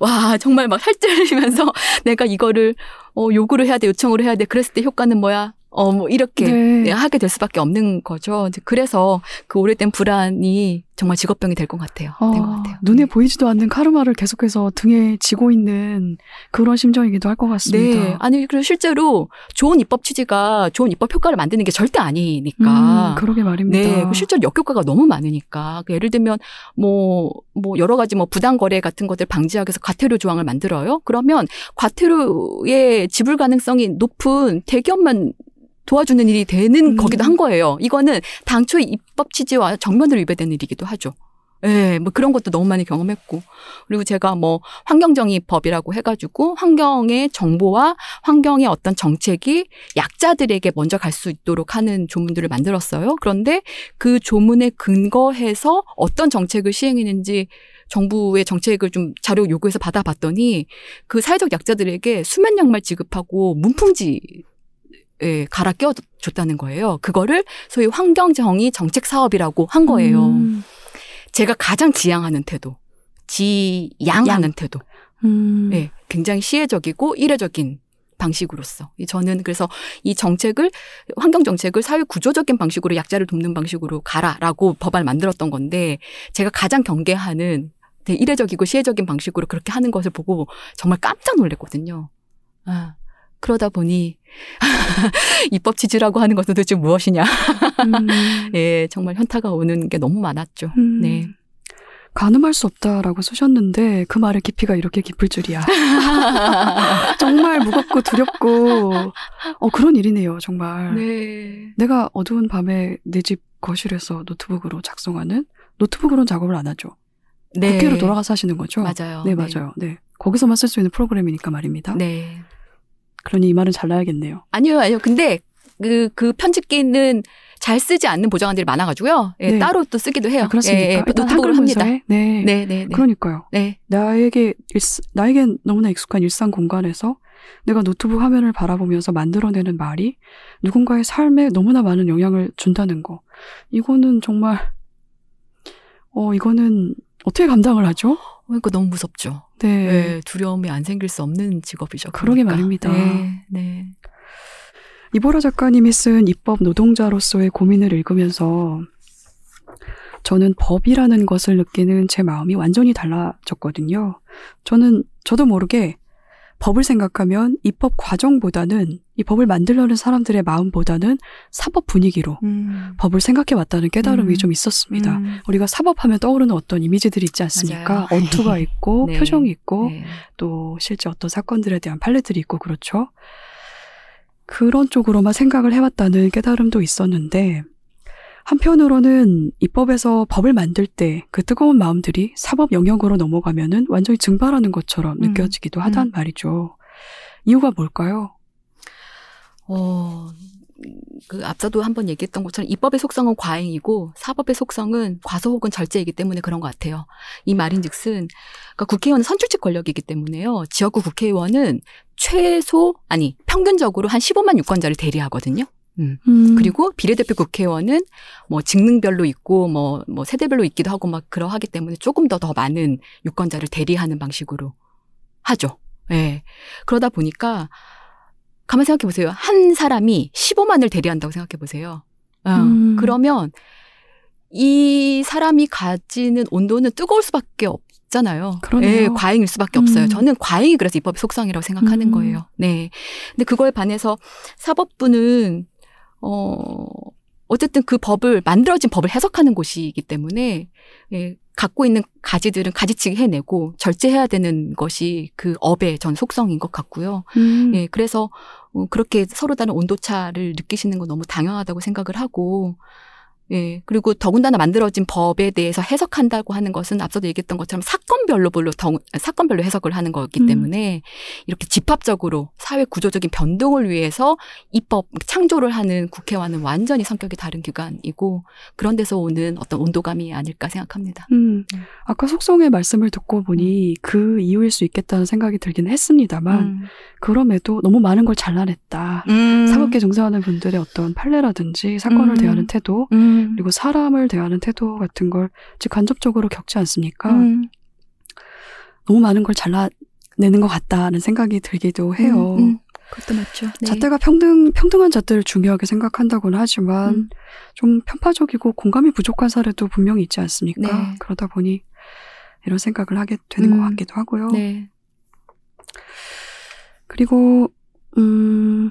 와 정말 막 살찌면서 내가 이거를 어, 요구를 해야 돼, 요청을 해야 돼. 그랬을 때 효과는 뭐야? 어, 뭐 이렇게 네. 네, 하게 될 수밖에 없는 거죠. 이제 그래서 그 오래된 불안이 정말 직업병이 될 것 같아요. 된것 아, 같아요. 눈에 보이지도 않는 카르마를 계속해서 등에 지고 있는 그런 심정이기도 할 것 같습니다. 네. 아니, 그리고 실제로 좋은 입법 취지가 좋은 입법 효과를 만드는 게 절대 아니니까. 음, 그러게 말입니다. 네. 그 실제로 역효과가 너무 많으니까. 그 예를 들면, 뭐, 뭐, 여러 가지 뭐 부당 거래 같은 것들 방지하기 위해서 과태료 조항을 만들어요. 그러면 과태료의 지불 가능성이 높은 대기업만 도와주는 일이 되는 음. 거기도 한 거예요. 이거는 당초의 입법 취지와 정면으로 위배되는 일이기도 하죠. 예, 뭐 그런 것도 너무 많이 경험했고. 그리고 제가 뭐 환경정의법이라고 해가지고 환경의 정보와 환경의 어떤 정책이 약자들에게 먼저 갈 수 있도록 하는 조문들을 만들었어요. 그런데 그 조문에 근거해서 어떤 정책을 시행했는지 정부의 정책을 좀 자료 요구해서 받아봤더니 그 사회적 약자들에게 수면 양말 지급하고 문풍지 에 갈아 끼워줬다는 거예요. 그거를 소위 환경정의 정책 사업이라고 한 거예요. 음, 제가 가장 지향하는 태도, 지양하는 태도. 음. 네, 굉장히 시혜적이고 이례적인 방식으로서 이 저는 그래서 이 정책을 환경 정책을 사회 구조적인 방식으로 약자를 돕는 방식으로 가라라고 법안을 만들었던 건데 제가 가장 경계하는 되게 이례적이고 시혜적인 방식으로 그렇게 하는 것을 보고 정말 깜짝 놀랐거든요. 아, 그러다 보니 입법 취지라고 하는 것은 도대체 무엇이냐? 음. 예, 정말 현타가 오는 게 너무 많았죠. 음. 네. 가늠할 수 없다라고 쓰셨는데 그 말의 깊이가 이렇게 깊을 줄이야. 정말 무겁고 두렵고 어 그런 일이네요, 정말. 네. 내가 어두운 밤에 내 집 거실에서 노트북으로 작성하는 노트북으로는 작업을 안 하죠. 네. 국회로 돌아가서 하시는 거죠. 맞아요. 네, 맞아요. 네. 거기서만 쓸 수 있는 프로그램이니까 말입니다. 네. 그러니 이 말은 잘라야겠네요. 아니요, 아니요. 근데 그, 그 편집기는 잘 쓰지 않는 보좌관들이 많아가지고요. 예, 네. 따로 또 쓰기도 해요. 아, 그렇습니까? 예, 예, 일단 노트북으로 한글 합니다. 네. 네, 네, 네. 그러니까요. 네. 나에게 일, 나에겐 너무나 익숙한 일상 공간에서 내가 노트북 화면을 바라보면서 만들어내는 말이 누군가의 삶에 너무나 많은 영향을 준다는 거. 이거는 정말 어 이거는 어떻게 감당을 하죠? 어, 이거 너무 무섭죠. 네. 예, 두려움이 안 생길 수 없는 직업이죠. 그러게 그러니까. 말입니다. 네, 네. 이보라 작가님이 쓴 입법 노동자로서의 고민을 읽으면서 저는 법이라는 것을 느끼는 제 마음이 완전히 달라졌거든요. 저는 저도 모르게 법을 생각하면 입법 과정보다는 이 법을 만들려는 사람들의 마음보다는 사법 분위기로 음. 법을 생각해 왔다는 깨달음이 음. 좀 있었습니다. 음. 우리가 사법하면 떠오르는 어떤 이미지들이 있지 않습니까? 맞아요. 어투가 있고 네. 표정이 있고 네. 또 실제 어떤 사건들에 대한 판례들이 있고 그렇죠. 그런 쪽으로만 생각을 해왔다는 깨달음도 있었는데 한편으로는 입법에서 법을 만들 때 그 뜨거운 마음들이 사법 영역으로 넘어가면은 완전히 증발하는 것처럼 음. 느껴지기도 하단 말이죠. 이유가 뭘까요? 어, 그 앞서도 한번 얘기했던 것처럼 입법의 속성은 과잉이고 사법의 속성은 과소 혹은 절제이기 때문에 그런 것 같아요. 이 말인즉슨 그러니까 국회의원은 선출직 권력이기 때문에요. 지역구 국회의원은 최소 아니 평균적으로 한 15만 유권자를 대리하거든요. 음. 음. 그리고 비례대표 국회의원은 뭐 직능별로 있고 뭐, 뭐 세대별로 있기도 하고 막 그러하기 때문에 조금 더더 많은 유권자를 대리하는 방식으로 하죠. 예. 그러다 보니까 가만 생각해 보세요. 한 사람이 15만을 대리한다고 생각해 보세요. 어, 음. 그러면 이 사람이 가지는 온도는 뜨거울 수밖에 없잖아요. 그러네요. 예, 과잉일 수밖에 없어요. 음. 저는 과잉이 그래서 입법의 속성이라고 생각하는 음. 거예요. 네. 근데 그거에 반해서 사법부는 어 어쨌든 그 법을 만들어진 법을 해석하는 곳이기 때문에 예, 갖고 있는 가지들은 가지치기 해내고 절제해야 되는 것이 그 업의 전 속성인 것 같고요. 음. 예, 그래서 어, 그렇게 서로 다른 온도차를 느끼시는 건 너무 당연하다고 생각을 하고, 예, 그리고 더군다나 만들어진 법에 대해서 해석한다고 하는 것은 앞서도 얘기했던 것처럼 사건별로 별로 더, 사건별로 해석을 하는 거기 음. 때문에 이렇게 집합적으로 사회 구조적인 변동을 위해서 입법 창조를 하는 국회와는 완전히 성격이 다른 기관이고 그런 데서 오는 어떤 온도감이 아닐까 생각합니다. 음. 음. 아까 속성의 말씀을 듣고 보니 그 이유일 수 있겠다는 생각이 들긴 했습니다만 음. 그럼에도 너무 많은 걸 잘라냈다. 음. 사법계 종사하는 분들의 어떤 판례라든지 사건을 음. 대하는 태도 음. 그리고 사람을 대하는 태도 같은 걸즉 간접적으로 겪지 않습니까? 음. 너무 많은 걸 잘라내는 것 같다는 생각이 들기도 해요. 음, 음. 그것도 맞죠. 네. 잣대가 평등 평등한 잣대를 중요하게 생각한다고는 하지만 음. 좀 편파적이고 공감이 부족한 사례도 분명히 있지 않습니까? 네. 그러다 보니 이런 생각을 하게 되는 음. 것 같기도 하고요. 네. 그리고 음,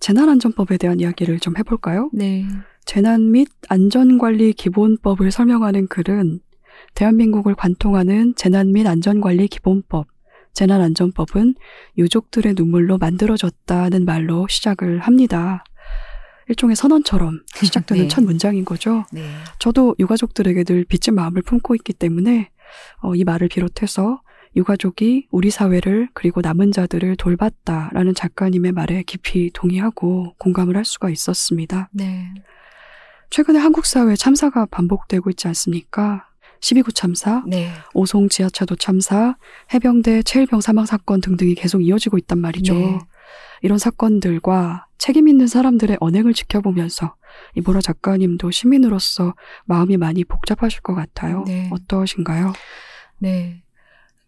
재난안전법에 대한 이야기를 좀 해볼까요? 네. 재난 및 안전관리 기본법을 설명하는 글은 대한민국을 관통하는 재난 및 안전관리 기본법, 재난안전법은 유족들의 눈물로 만들어졌다는 말로 시작을 합니다. 일종의 선언처럼 시작되는 네. 첫 문장인 거죠. 네. 저도 유가족들에게 늘 빚진 마음을 품고 있기 때문에 어, 이 말을 비롯해서 유가족이 우리 사회를 그리고 남은 자들을 돌봤다라는 작가님의 말에 깊이 동의하고 공감을 할 수가 있었습니다. 네. 최근에 한국 사회 참사가 반복되고 있지 않습니까? 12구 참사, 네. 오송 지하차도 참사, 해병대 체일병 사망 사건 등등이 계속 이어지고 있단 말이죠. 네. 이런 사건들과 책임 있는 사람들의 언행을 지켜보면서 이보라 작가님도 시민으로서 마음이 많이 복잡하실 것 같아요. 네. 어떠신가요? 네.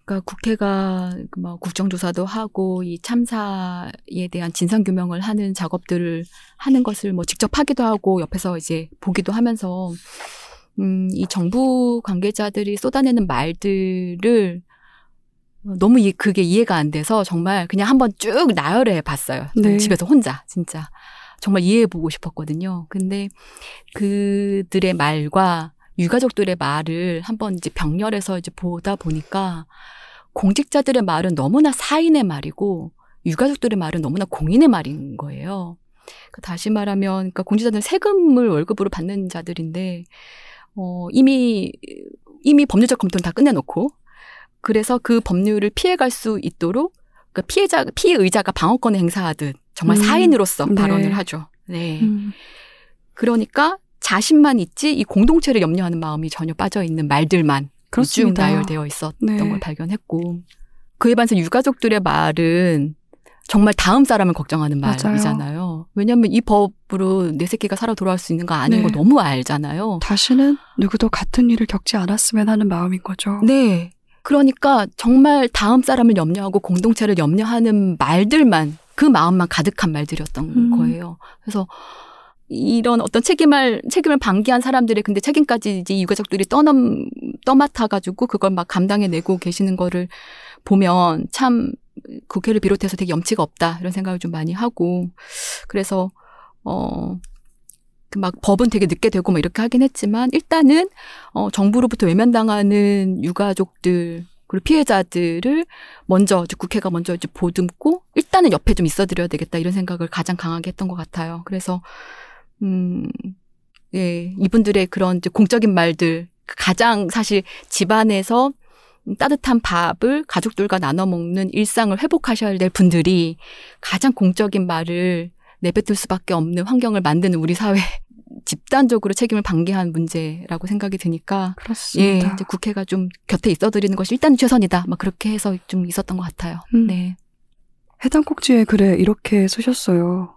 그러니까 국회가 뭐 국정조사도 하고 이 참사에 대한 진상 규명을 하는 작업들을 하는 것을 뭐 직접 하기도 하고 옆에서 이제 보기도 하면서 음, 이 정부 관계자들이 쏟아내는 말들을 너무 이, 그게 이해가 안 돼서 정말 그냥 한번 쭉 나열해 봤어요. 네. 집에서 혼자 진짜 정말 이해해 보고 싶었거든요. 근데 그들의 말과 유가족들의 말을 한번 이제 병렬해서 이제 보다 보니까 공직자들의 말은 너무나 사인의 말이고 유가족들의 말은 너무나 공인의 말인 거예요. 그러니까 다시 말하면 그러니까 공직자들은 세금을 월급으로 받는 자들인데 어 이미 이미 법률적 검토는 다 끝내놓고 그래서 그 법률을 피해갈 수 있도록 그 피해자 피해 의자가 방어권을 행사하듯 정말 음, 사인으로서 네. 발언을 하죠. 네. 음, 그러니까 자신만 있지 이 공동체를 염려하는 마음이 전혀 빠져 있는 말들만 쭉 그렇습니다. 나열되어 있었던 네. 걸 발견했고 그에 반해서 유가족들의 말은 정말 다음 사람을 걱정하는. 말이잖아요. 왜냐하면 이 법으로 내 새끼가 살아 돌아올 수 있는 거 아닌 네. 걸 너무 알잖아요. 다시는 누구도 같은 일을 겪지 않았으면 하는 마음인 거죠. 네. 그러니까 정말 다음 사람을 염려하고 공동체를 염려하는 말들만 그 마음만 가득한 말들이었던 음. 거예요. 그래서 이런 어떤 책임을 책임을 방기한 사람들의 근데 책임까지 이제 유가족들이 떠넘 떠맡아 가지고 그걸 막 감당해 내고 계시는 거를 보면 참 국회를 비롯해서 되게 염치가 없다 이런 생각을 좀 많이 하고 그래서 어그막 법은 되게 늦게 되고 뭐 이렇게 하긴 했지만 일단은 어 정부로부터 외면당하는 유가족들 그리고 피해자들을 먼저 국회가 먼저 이제 보듬고 일단은 옆에 좀 있어드려야 되겠다 이런 생각을 가장 강하게 했던 것 같아요. 그래서 음, 예, 이분들의 그런 이제 공적인 말들 가장 사실 집안에서 따뜻한 밥을 가족들과 나눠 먹는 일상을 회복하셔야 될 분들이 가장 공적인 말을 내뱉을 수밖에 없는 환경을 만드는 우리 사회 집단적으로 책임을 방기한 문제라고 생각이 드니까 예, 그렇습니다. 이제 국회가 좀 곁에 있어드리는 것이 일단 최선이다. 막 그렇게 해서 좀 있었던 것 같아요. 음. 네. 해당 꼭지에 글에 이렇게 쓰셨어요.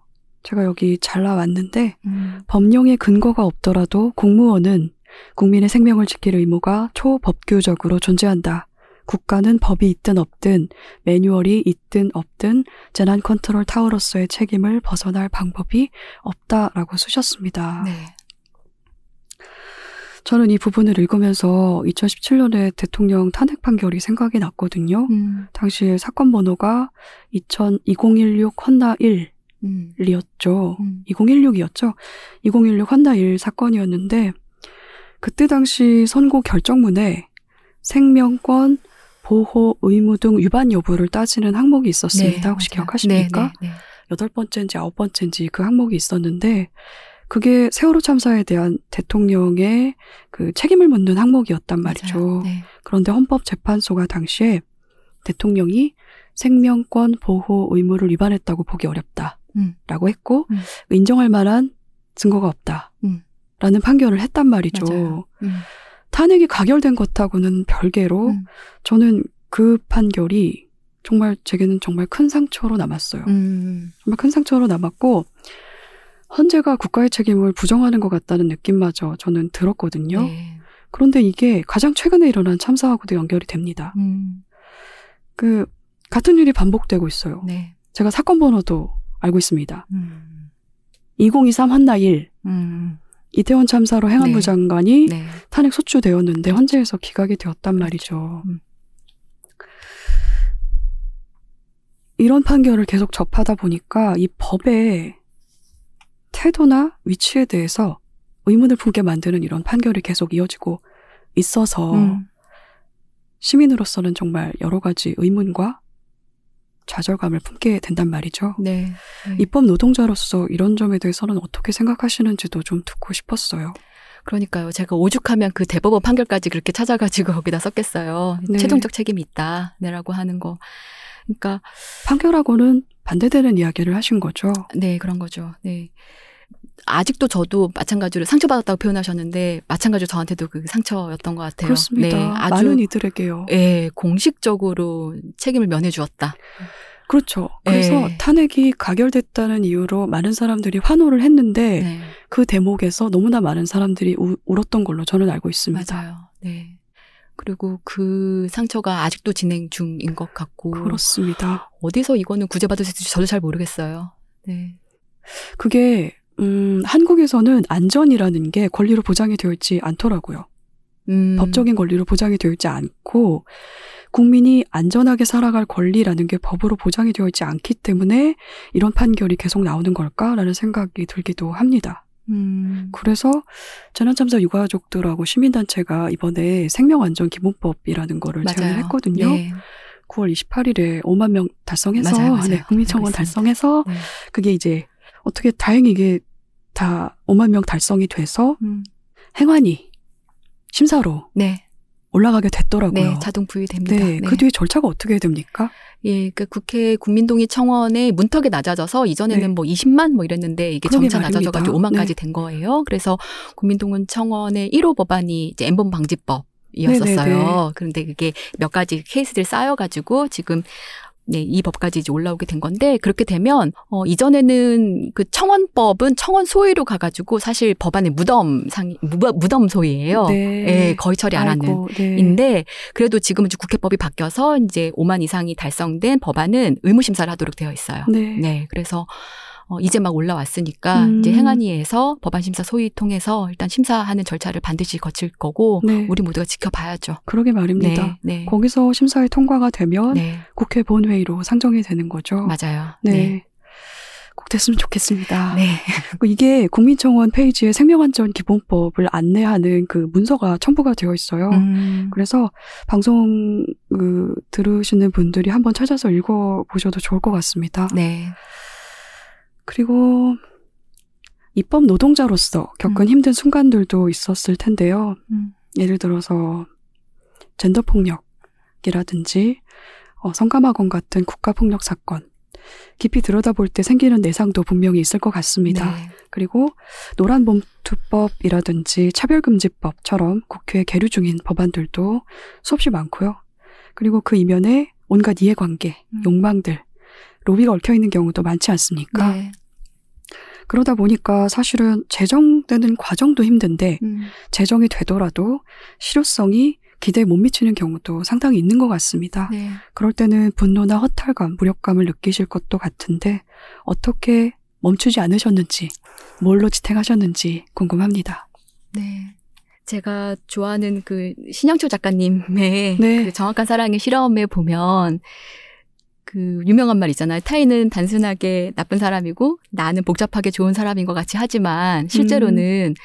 제가 여기 잘라왔는데 음. 법령의 근거가 없더라도 공무원은 국민의 생명을 지킬 의무가 초법규적으로 존재한다. 국가는 법이 있든 없든 매뉴얼이 있든 없든 재난 컨트롤 타워로서의 책임을 벗어날 방법이 없다라고 쓰셨습니다. 네. 저는 이 부분을 읽으면서 2017년에 대통령 탄핵 판결이 생각이 났거든요. 음. 당시 사건 번호가 2000, 2016 헌나 1 이었죠. 음. 2016이었죠. 2016 헌나 1 사건이었는데 그때 당시 선고 결정문에 생명권 보호 의무 등 위반 여부를 따지는 항목이 있었습니다. 혹시 맞아요. 기억하십니까? 네, 네, 네. 여덟 번째인지 아홉 번째인지 그 항목이 있었는데 그게 세월호 참사에 대한 대통령의 그 책임을 묻는 항목이었단 말이죠. 네. 그런데 헌법재판소가 당시에 대통령이 생명권 보호 의무를 위반했다고 보기 어렵다. 음. 라고 했고, 음. 인정할 만한 증거가 없다. 음. 라는 판결을 했단 말이죠. 탄핵이 가결된 것하고는 별개로 음. 저는 그 판결이 정말 제게는 정말 큰 상처로 남았어요. 음. 정말 큰 상처로 남았고 헌재가 국가의 책임을 부정하는 것 같다는 느낌마저 저는 들었거든요. 네. 그런데 이게 가장 최근에 일어난 참사하고도 연결이 됩니다. 음. 그 같은 일이 반복되고 있어요. 네. 제가 사건 번호도 알고 있습니다. 음. 2023 한나 1 음. 이태원 참사로 행안부 네. 장관이 네. 탄핵 소추되었는데 헌재에서 기각이 되었단 말이죠. 음. 이런 판결을 계속 접하다 보니까 이 법의 태도나 위치에 대해서 의문을 품게 만드는 이런 판결이 계속 이어지고 있어서 음. 시민으로서는 정말 여러 가지 의문과 좌절감을 품게 된단 말이죠. 네. 네. 입법 노동자로서 이런 점에 대해서는 어떻게 생각하시는지도 좀 듣고 싶었어요. 그러니까요. 제가 오죽하면 그 대법원 판결까지 그렇게 찾아가지고 거기다 썼겠어요. 네. 최종적 책임이 있다. 네라고 하는 거. 그러니까 판결하고는 반대되는 이야기를 하신 거죠. 네 그런 거죠. 네. 아직도 저도 마찬가지로 상처받았다고 표현하셨는데 마찬가지로 저한테도 그 상처였던 것 같아요. 그렇습니다. 네, 아주 많은 이들에게요. 예, 공식적으로 책임을 면해 주었다. 그렇죠. 그래서 네. 탄핵이 가결됐다는 이유로 많은 사람들이 환호를 했는데 네. 그 대목에서 너무나 많은 사람들이 우- 울었던 걸로 저는 알고 있습니다. 맞아요. 네. 그리고 그 상처가 아직도 진행 중인 것 같고 그렇습니다. 어디서 이거는 구제받을 수 있을지 저도 잘 모르겠어요. 네. 그게 음, 한국에서는 안전이라는 게 권리로 보장이 되어 있지 않더라고요. 음, 법적인 권리로 보장이 되어 있지 않고 국민이 안전하게 살아갈 권리라는 게 법으로 보장이 되어 있지 않기 때문에 이런 판결이 계속 나오는 걸까라는 생각이 들기도 합니다. 음, 그래서 재난참사 유가족들하고 시민단체가 이번에 생명안전기본법이라는 거를 제안을 맞아요. 했거든요. 네. 9월 28일에 5만 명 달성해서 맞아요, 맞아요. 네, 국민청원. 달성해서 네. 그게 이제 어떻게 다행히 이게 다 5만 명 달성이 돼서 음, 행안위 심사로 네. 올라가게 됐더라고요. 네, 자동 부여됩니다. 네, 그 뒤에 절차가 어떻게 됩니까? 예, 그 국회 국민동의 청원의 문턱이 낮아져서 이전에는 네. 뭐 20만 뭐 이랬는데 이게 점차 말입니다. 낮아져 가지고 5만까지 네. 된 거예요. 그래서 국민동은 청원의 1호 법안이 이제 엠범 방지법. 이었었어요. 네네네. 그런데 그게 몇 가지 케이스들 쌓여가지고 지금 네, 이 법까지 이제 올라오게 된 건데 그렇게 되면 어 이전에는 그 청원법은 청원 소위로 가 가지고 사실 법안의 무덤 상 무덤 소위예요. 네. 예, 거의 처리 안 하는. 네. 인데 그래도 지금은 이제 국회법이 바뀌어서 이제 5만 이상이 달성된 법안은 의무 심사를 하도록 되어 있어요. 네. 네, 그래서 어, 이제 막 올라왔으니까 음. 이제 행안위에서 법안 심사 소위 통해서 일단 심사하는 절차를 반드시 거칠 거고 네. 우리 모두가 지켜봐야죠. 그러게 말입니다. 네, 네, 거기서 심사에 통과가 되면 네, 국회 본회의로 상정이 되는 거죠. 맞아요. 네. 네, 꼭 됐으면 좋겠습니다. 네, 그 이게 국민청원 페이지에 생명안전 기본법을 안내하는 그 문서가 첨부가 되어 있어요. 음, 그래서 방송 그 들으시는 분들이 한번 찾아서 읽어 보셔도 좋을 것 같습니다. 네, 그리고 입법 노동자로서 겪은 음. 힘든 순간들도 있었을 텐데요. 음, 예를 들어서 젠더 폭력이라든지 어, 성감학원 같은 국가 폭력 사건, 깊이 들여다볼 때 생기는 내상도 분명히 있을 것 같습니다. 네. 그리고 노란 봉투법이라든지 차별금지법처럼 국회에 계류 중인 법안들도 수없이 많고요. 그리고 그 이면에 온갖 이해관계, 음. 욕망들, 로비가 얽혀 있는 경우도 많지 않습니까? 네. 그러다 보니까 사실은 제정되는 과정도 힘든데 음. 제정이 되더라도 실효성이 기대에 못 미치는 경우도 상당히 있는 것 같습니다. 네. 그럴 때는 분노나 허탈감, 무력감을 느끼실 것도 같은데 어떻게 멈추지 않으셨는지, 뭘로 지탱하셨는지 궁금합니다. 네. 제가 좋아하는 그 신양초 작가님의 네. 그 정확한 사랑의 실험에 보면 그 유명한 말 있잖아요. 타인은 단순하게 나쁜 사람이고 나는 복잡하게 좋은 사람인 것 같이 하지만 실제로는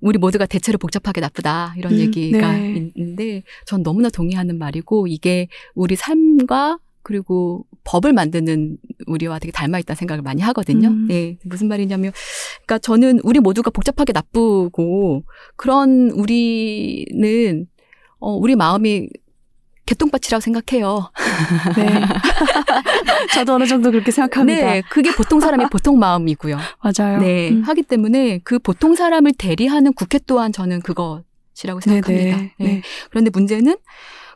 우리 모두가 대체로 복잡하게 나쁘다 이런 음, 얘기가 네. 있는데 전 너무나 동의하는 말이고 이게 우리 삶과 그리고 법을 만드는 우리와 되게 닮아 있다는 생각을 많이 하거든요. 음. 네. 무슨 말이냐면 그러니까 저는 우리 모두가 복잡하게 나쁘고 그런 우리는 어 우리 마음이 개똥밭이라고 생각해요. 네. 저도 어느 정도 그렇게 생각합니다. 네, 그게 보통 사람의 보통 마음이고요. 맞아요. 네, 음. 하기 때문에 그 보통 사람을 대리하는 국회 또한 저는 그것이라고 생각합니다. 네네. 네. 네. 그런데 문제는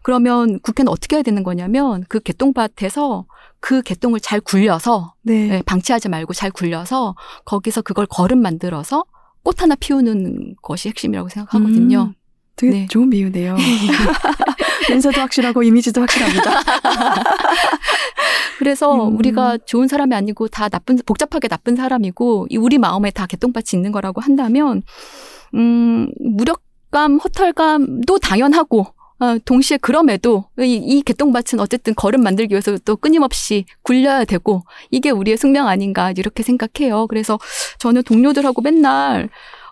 그러면 국회는 어떻게 해야 되는 거냐면 그 개똥밭에서 그 개똥을 잘 굴려서 네. 네, 방치하지 말고 잘 굴려서 거기서 그걸 거름 만들어서 꽃 하나 피우는 것이 핵심이라고 생각하거든요. 음, 되게 네. 좋은 비유네요. 멘서도 확실하고 이미지도 확실합니다. 그래서 음. 우리가 좋은 사람이 아니고 다 나쁜 복잡하게 나쁜 사람이고 이 우리 마음에 다 개똥밭이 있는 거라고 한다면 음 무력감, 허탈감도 당연하고 어, 동시에 그럼에도 이, 이 개똥밭은 어쨌든 걸음 만들기 위해서 또 끊임없이 굴려야 되고 이게 우리의 숙명 아닌가 이렇게 생각해요. 그래서 저는 동료들하고 맨날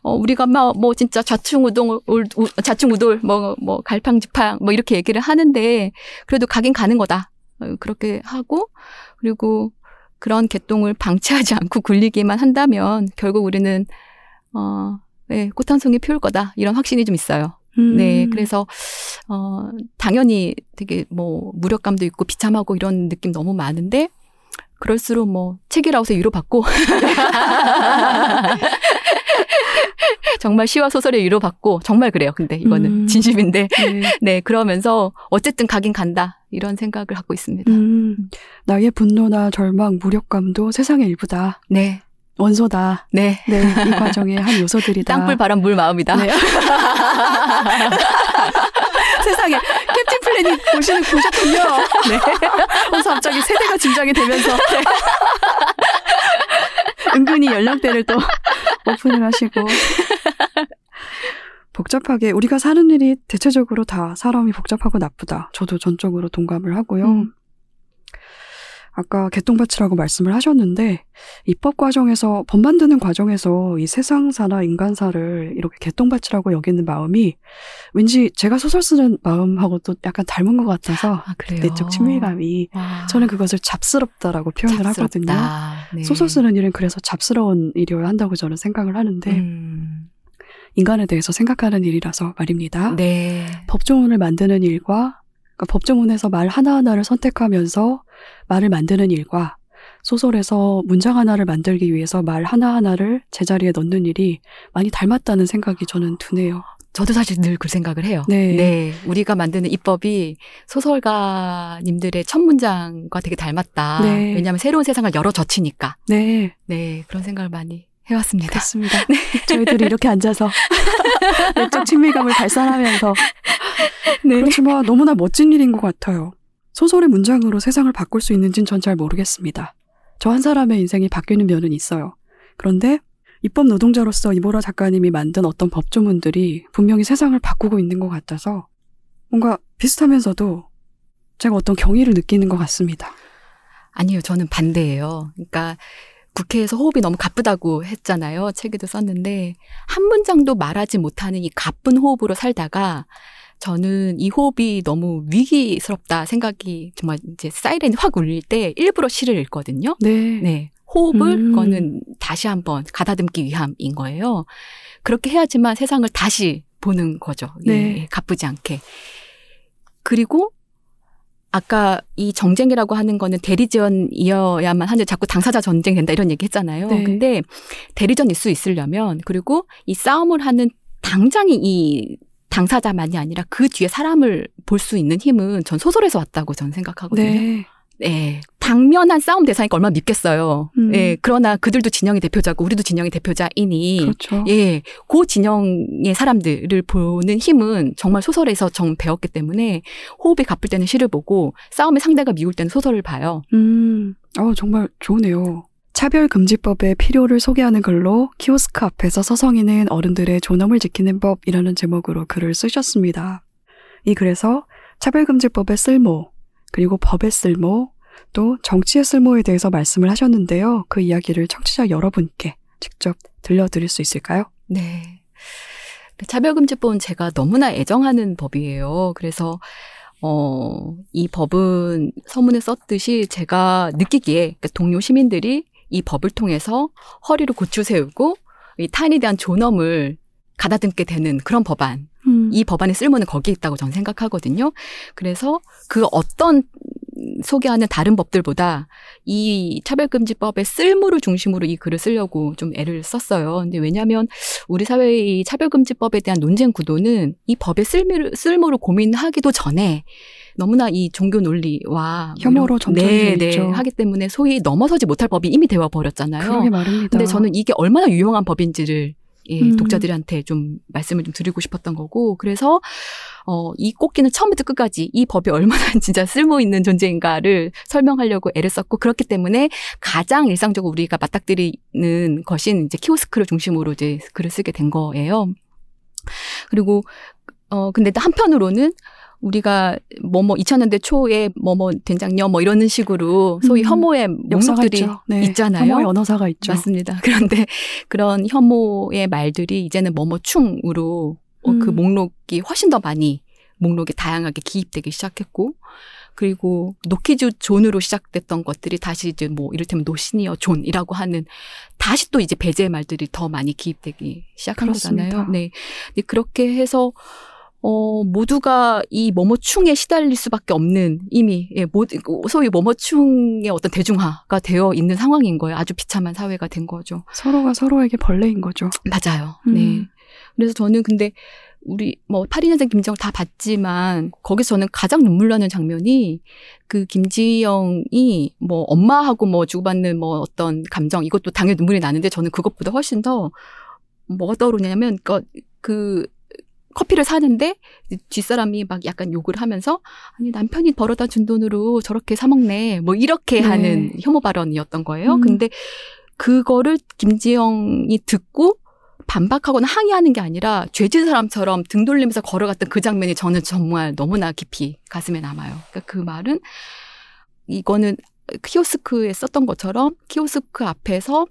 어, 우리가 막 뭐 진짜 우- 좌충우돌, 뭐, 뭐, 갈팡지팡, 뭐 이렇게 얘기를 하는데 그래도 가긴 가는 거다. 어, 그렇게 하고 그리고 그런 개똥을 방치하지 않고 굴리기만 한다면 결국 우리는 어, 네, 꽃 한 송이 피울 거다. 이런 확신이 좀 있어요. 음. 네, 그래서 어 당연히 되게 뭐 무력감도 있고 비참하고 이런 느낌 너무 많은데 그럴수록 뭐 책이라고서 위로받고 정말 시와 소설에 위로받고 정말 그래요. 근데 이거는 음. 진심인데 네. 네 그러면서 어쨌든 가긴 간다 이런 생각을 하고 있습니다. 음, 나의 분노나 절망, 무력감도 세상의 일부다. 네, 원소다. 네. 네, 이 과정의 한 요소들이다. 땅불 바람 물 마음이다. 네. 세상에 캡틴 플래닛 보시는 보셨군요. 네. 그래서 갑자기 세대가 짐작이 되면서 네. 은근히 연령대를 또 오픈을 하시고 복잡하게 우리가 사는 일이 대체적으로 다 사람이 복잡하고 나쁘다. 저도 전적으로 동감을 하고요. 음. 아까 개똥밭이라고 말씀을 하셨는데 입법 과정에서 법 만드는 과정에서 이 세상사나 인간사를 이렇게 개똥밭이라고 여기는 마음이 왠지 제가 소설 쓰는 마음하고도 약간 닮은 것 같아서 아. 내적 친밀감이 와, 저는 그것을 잡스럽다라고 표현을 하거든요. 잡스럽다. 네. 소설 쓰는 일은 그래서 잡스러운 일이어야 한다고 저는 생각을 하는데 음, 인간에 대해서 생각하는 일이라서 말입니다. 네. 법조문을 만드는 일과 그러니까 법조문에서 말 하나하나를 선택하면서 말을 만드는 일과 소설에서 문장 하나를 만들기 위해서 말 하나하나를 제자리에 넣는 일이 많이 닮았다는 생각이 저는 드네요. 저도 사실 늘 그 생각을 해요. 네. 우리가 만드는 입법이 소설가님들의 첫 문장과 되게 닮았다. 네. 왜냐하면 새로운 세상을 열어 젖히니까. 네, 네, 그런 생각을 많이 해왔습니다. 그렇습니다. 저희들이 이렇게 앉아서 내적 친밀감을 발산하면서 네. 그렇지만 너무나 멋진 일인 것 같아요. 소설의 문장으로 세상을 바꿀 수 있는지는 전잘 모르겠습니다. 저 한 사람의 인생이 바뀌는 면은 있어요. 그런데 입법 노동자로서 이보라 작가님이 만든 어떤 법조문들이 분명히 세상을 바꾸고 있는 것 같아서 뭔가 비슷하면서도 제가 어떤 경의를 느끼는 것 같습니다. 아니요, 저는 반대예요. 그러니까 국회에서 호흡이 너무 가쁘다고 했잖아요. 책에도 썼는데 한 문장도 말하지 못하는 이 가쁜 호흡으로 살다가 저는 이 호흡이 너무 위기스럽다 생각이 정말 이제 사이렌이 확 울릴 때 일부러 시를 읽거든요. 네. 네. 호흡을 음. 그거는 다시 한번 가다듬기 위함인 거예요. 그렇게 해야지만 세상을 다시 보는 거죠. 예, 네. 예, 가쁘지 않게. 그리고 아까 이 정쟁이라고 하는 거는 대리전이어야만 하는데 자꾸 당사자 전쟁 된다 이런 얘기 했잖아요. 네. 근데 대리전일 수 있으려면 그리고 이 싸움을 하는 당장이 이 당사자만이 아니라 그 뒤에 사람을 볼 수 있는 힘은 전 소설에서 왔다고 저는 생각하거든요. 네. 네. 당면한 싸움 대상이니까 얼마나 밉겠어요. 음. 예. 그러나 그들도 진영의 대표자고 우리도 진영의 대표자이니 그렇죠. 예, 그 진영의 사람들을 보는 힘은 정말 소설에서 정 배웠기 때문에 호흡이 가쁠 때는 시를 보고 싸움의 상대가 미울 때는 소설을 봐요. 음, 어, 정말 좋네요. 차별금지법의 필요를 소개하는 글로 키오스크 앞에서 서성이는 어른들의 존엄을 지키는 법이라는 제목으로 글을 쓰셨습니다. 이 글에서 차별금지법의 쓸모, 그리고 법의 쓸모, 또 정치의 쓸모에 대해서 말씀을 하셨는데요. 그 이야기를 청취자 여러분께 직접 들려드릴 수 있을까요? 네. 차별금지법은 제가 너무나 애정하는 법이에요. 그래서 어, 이 법은 서문에 썼듯이 제가 느끼기에 그러니까 동료 시민들이 이 법을 통해서 허리를 고추 세우고 이 타인에 대한 존엄을 가다듬게 되는 그런 법안. 음, 이 법안의 쓸모는 거기에 있다고 저는 생각하거든요. 그래서 그 어떤 소개하는 다른 법들보다 이 차별금지법의 쓸모를 중심으로 이 글을 쓰려고 좀 애를 썼어요. 근데 왜냐하면 우리 사회의 이 차별금지법에 대한 논쟁 구도는 이 법의 쓸모를, 쓸모를 고민하기도 전에 너무나 이 종교 논리와 혐오로 점철돼 네, 네. 하기 때문에 소위 넘어서지 못할 법이 이미 되어 버렸잖아요. 그러게 말입니다. 근데 저는 이게 얼마나 유용한 법인지를 예, 음. 독자들한테 좀 말씀을 좀 드리고 싶었던 거고 그래서 어, 이 꽃기는 처음부터 끝까지 이 법이 얼마나 진짜 쓸모 있는 존재인가를 설명하려고 애를 썼고 그렇기 때문에 가장 일상적으로 우리가 맞닥뜨리는 것인 이제 키오스크를 중심으로 이제 글을 쓰게 된 거예요. 그리고 어 근데 또 한편으로는 우리가 뭐뭐 2000년대 초에 뭐뭐 된장녀 뭐 이러는 식으로 소위 음. 혐오의 역사가 목록들이. 네. 있잖아요. 혐오의 언어사가 있죠. 맞습니다. 그런데 그런 혐오의 말들이 이제는 뭐뭐 충으로 어, 그 음. 목록이 훨씬 더 많이 목록에 다양하게 기입되기 시작했고 그리고 no kids zone으로 시작됐던 것들이 다시 이제 뭐 이를테면 no senior zone이라고 하는 다시 또 이제 배제의 말들이 더 많이 기입되기 시작한 그렇습니다. 거잖아요. 네. 그렇게 해서 어, 모두가 이 뭐뭐충에 시달릴 수밖에 없는 이미, 예, 모, 소위 뭐뭐충의 어떤 대중화가 되어 있는 상황인 거예요. 아주 비참한 사회가 된 거죠. 서로가 서로에게 벌레인 거죠. 맞아요. 음. 네. 그래서 저는 근데 우리 뭐 82년생 김지영 다 봤지만 거기서 저는 가장 눈물 나는 장면이 그 김지영이 뭐 엄마하고 뭐 주고받는 뭐 어떤 감정 이것도 당연히 눈물이 나는데 저는 그것보다 훨씬 더 뭐가 떠오르냐면 그, 그 커피를 사는데 뒷사람이 막 약간 욕을 하면서 아니 남편이 벌어다 준 돈으로 저렇게 사 먹네 뭐 이렇게 네. 하는 혐오 발언이었던 거예요. 음. 근데 그거를 김지영이 듣고 반박하거나 항의하는 게 아니라 죄진 사람처럼 등 돌리면서 걸어갔던 그 장면이 저는 정말 너무나 깊이 가슴에 남아요. 그러니까 그 말은 이거는 키오스크에 썼던 것처럼 키오스크 앞에서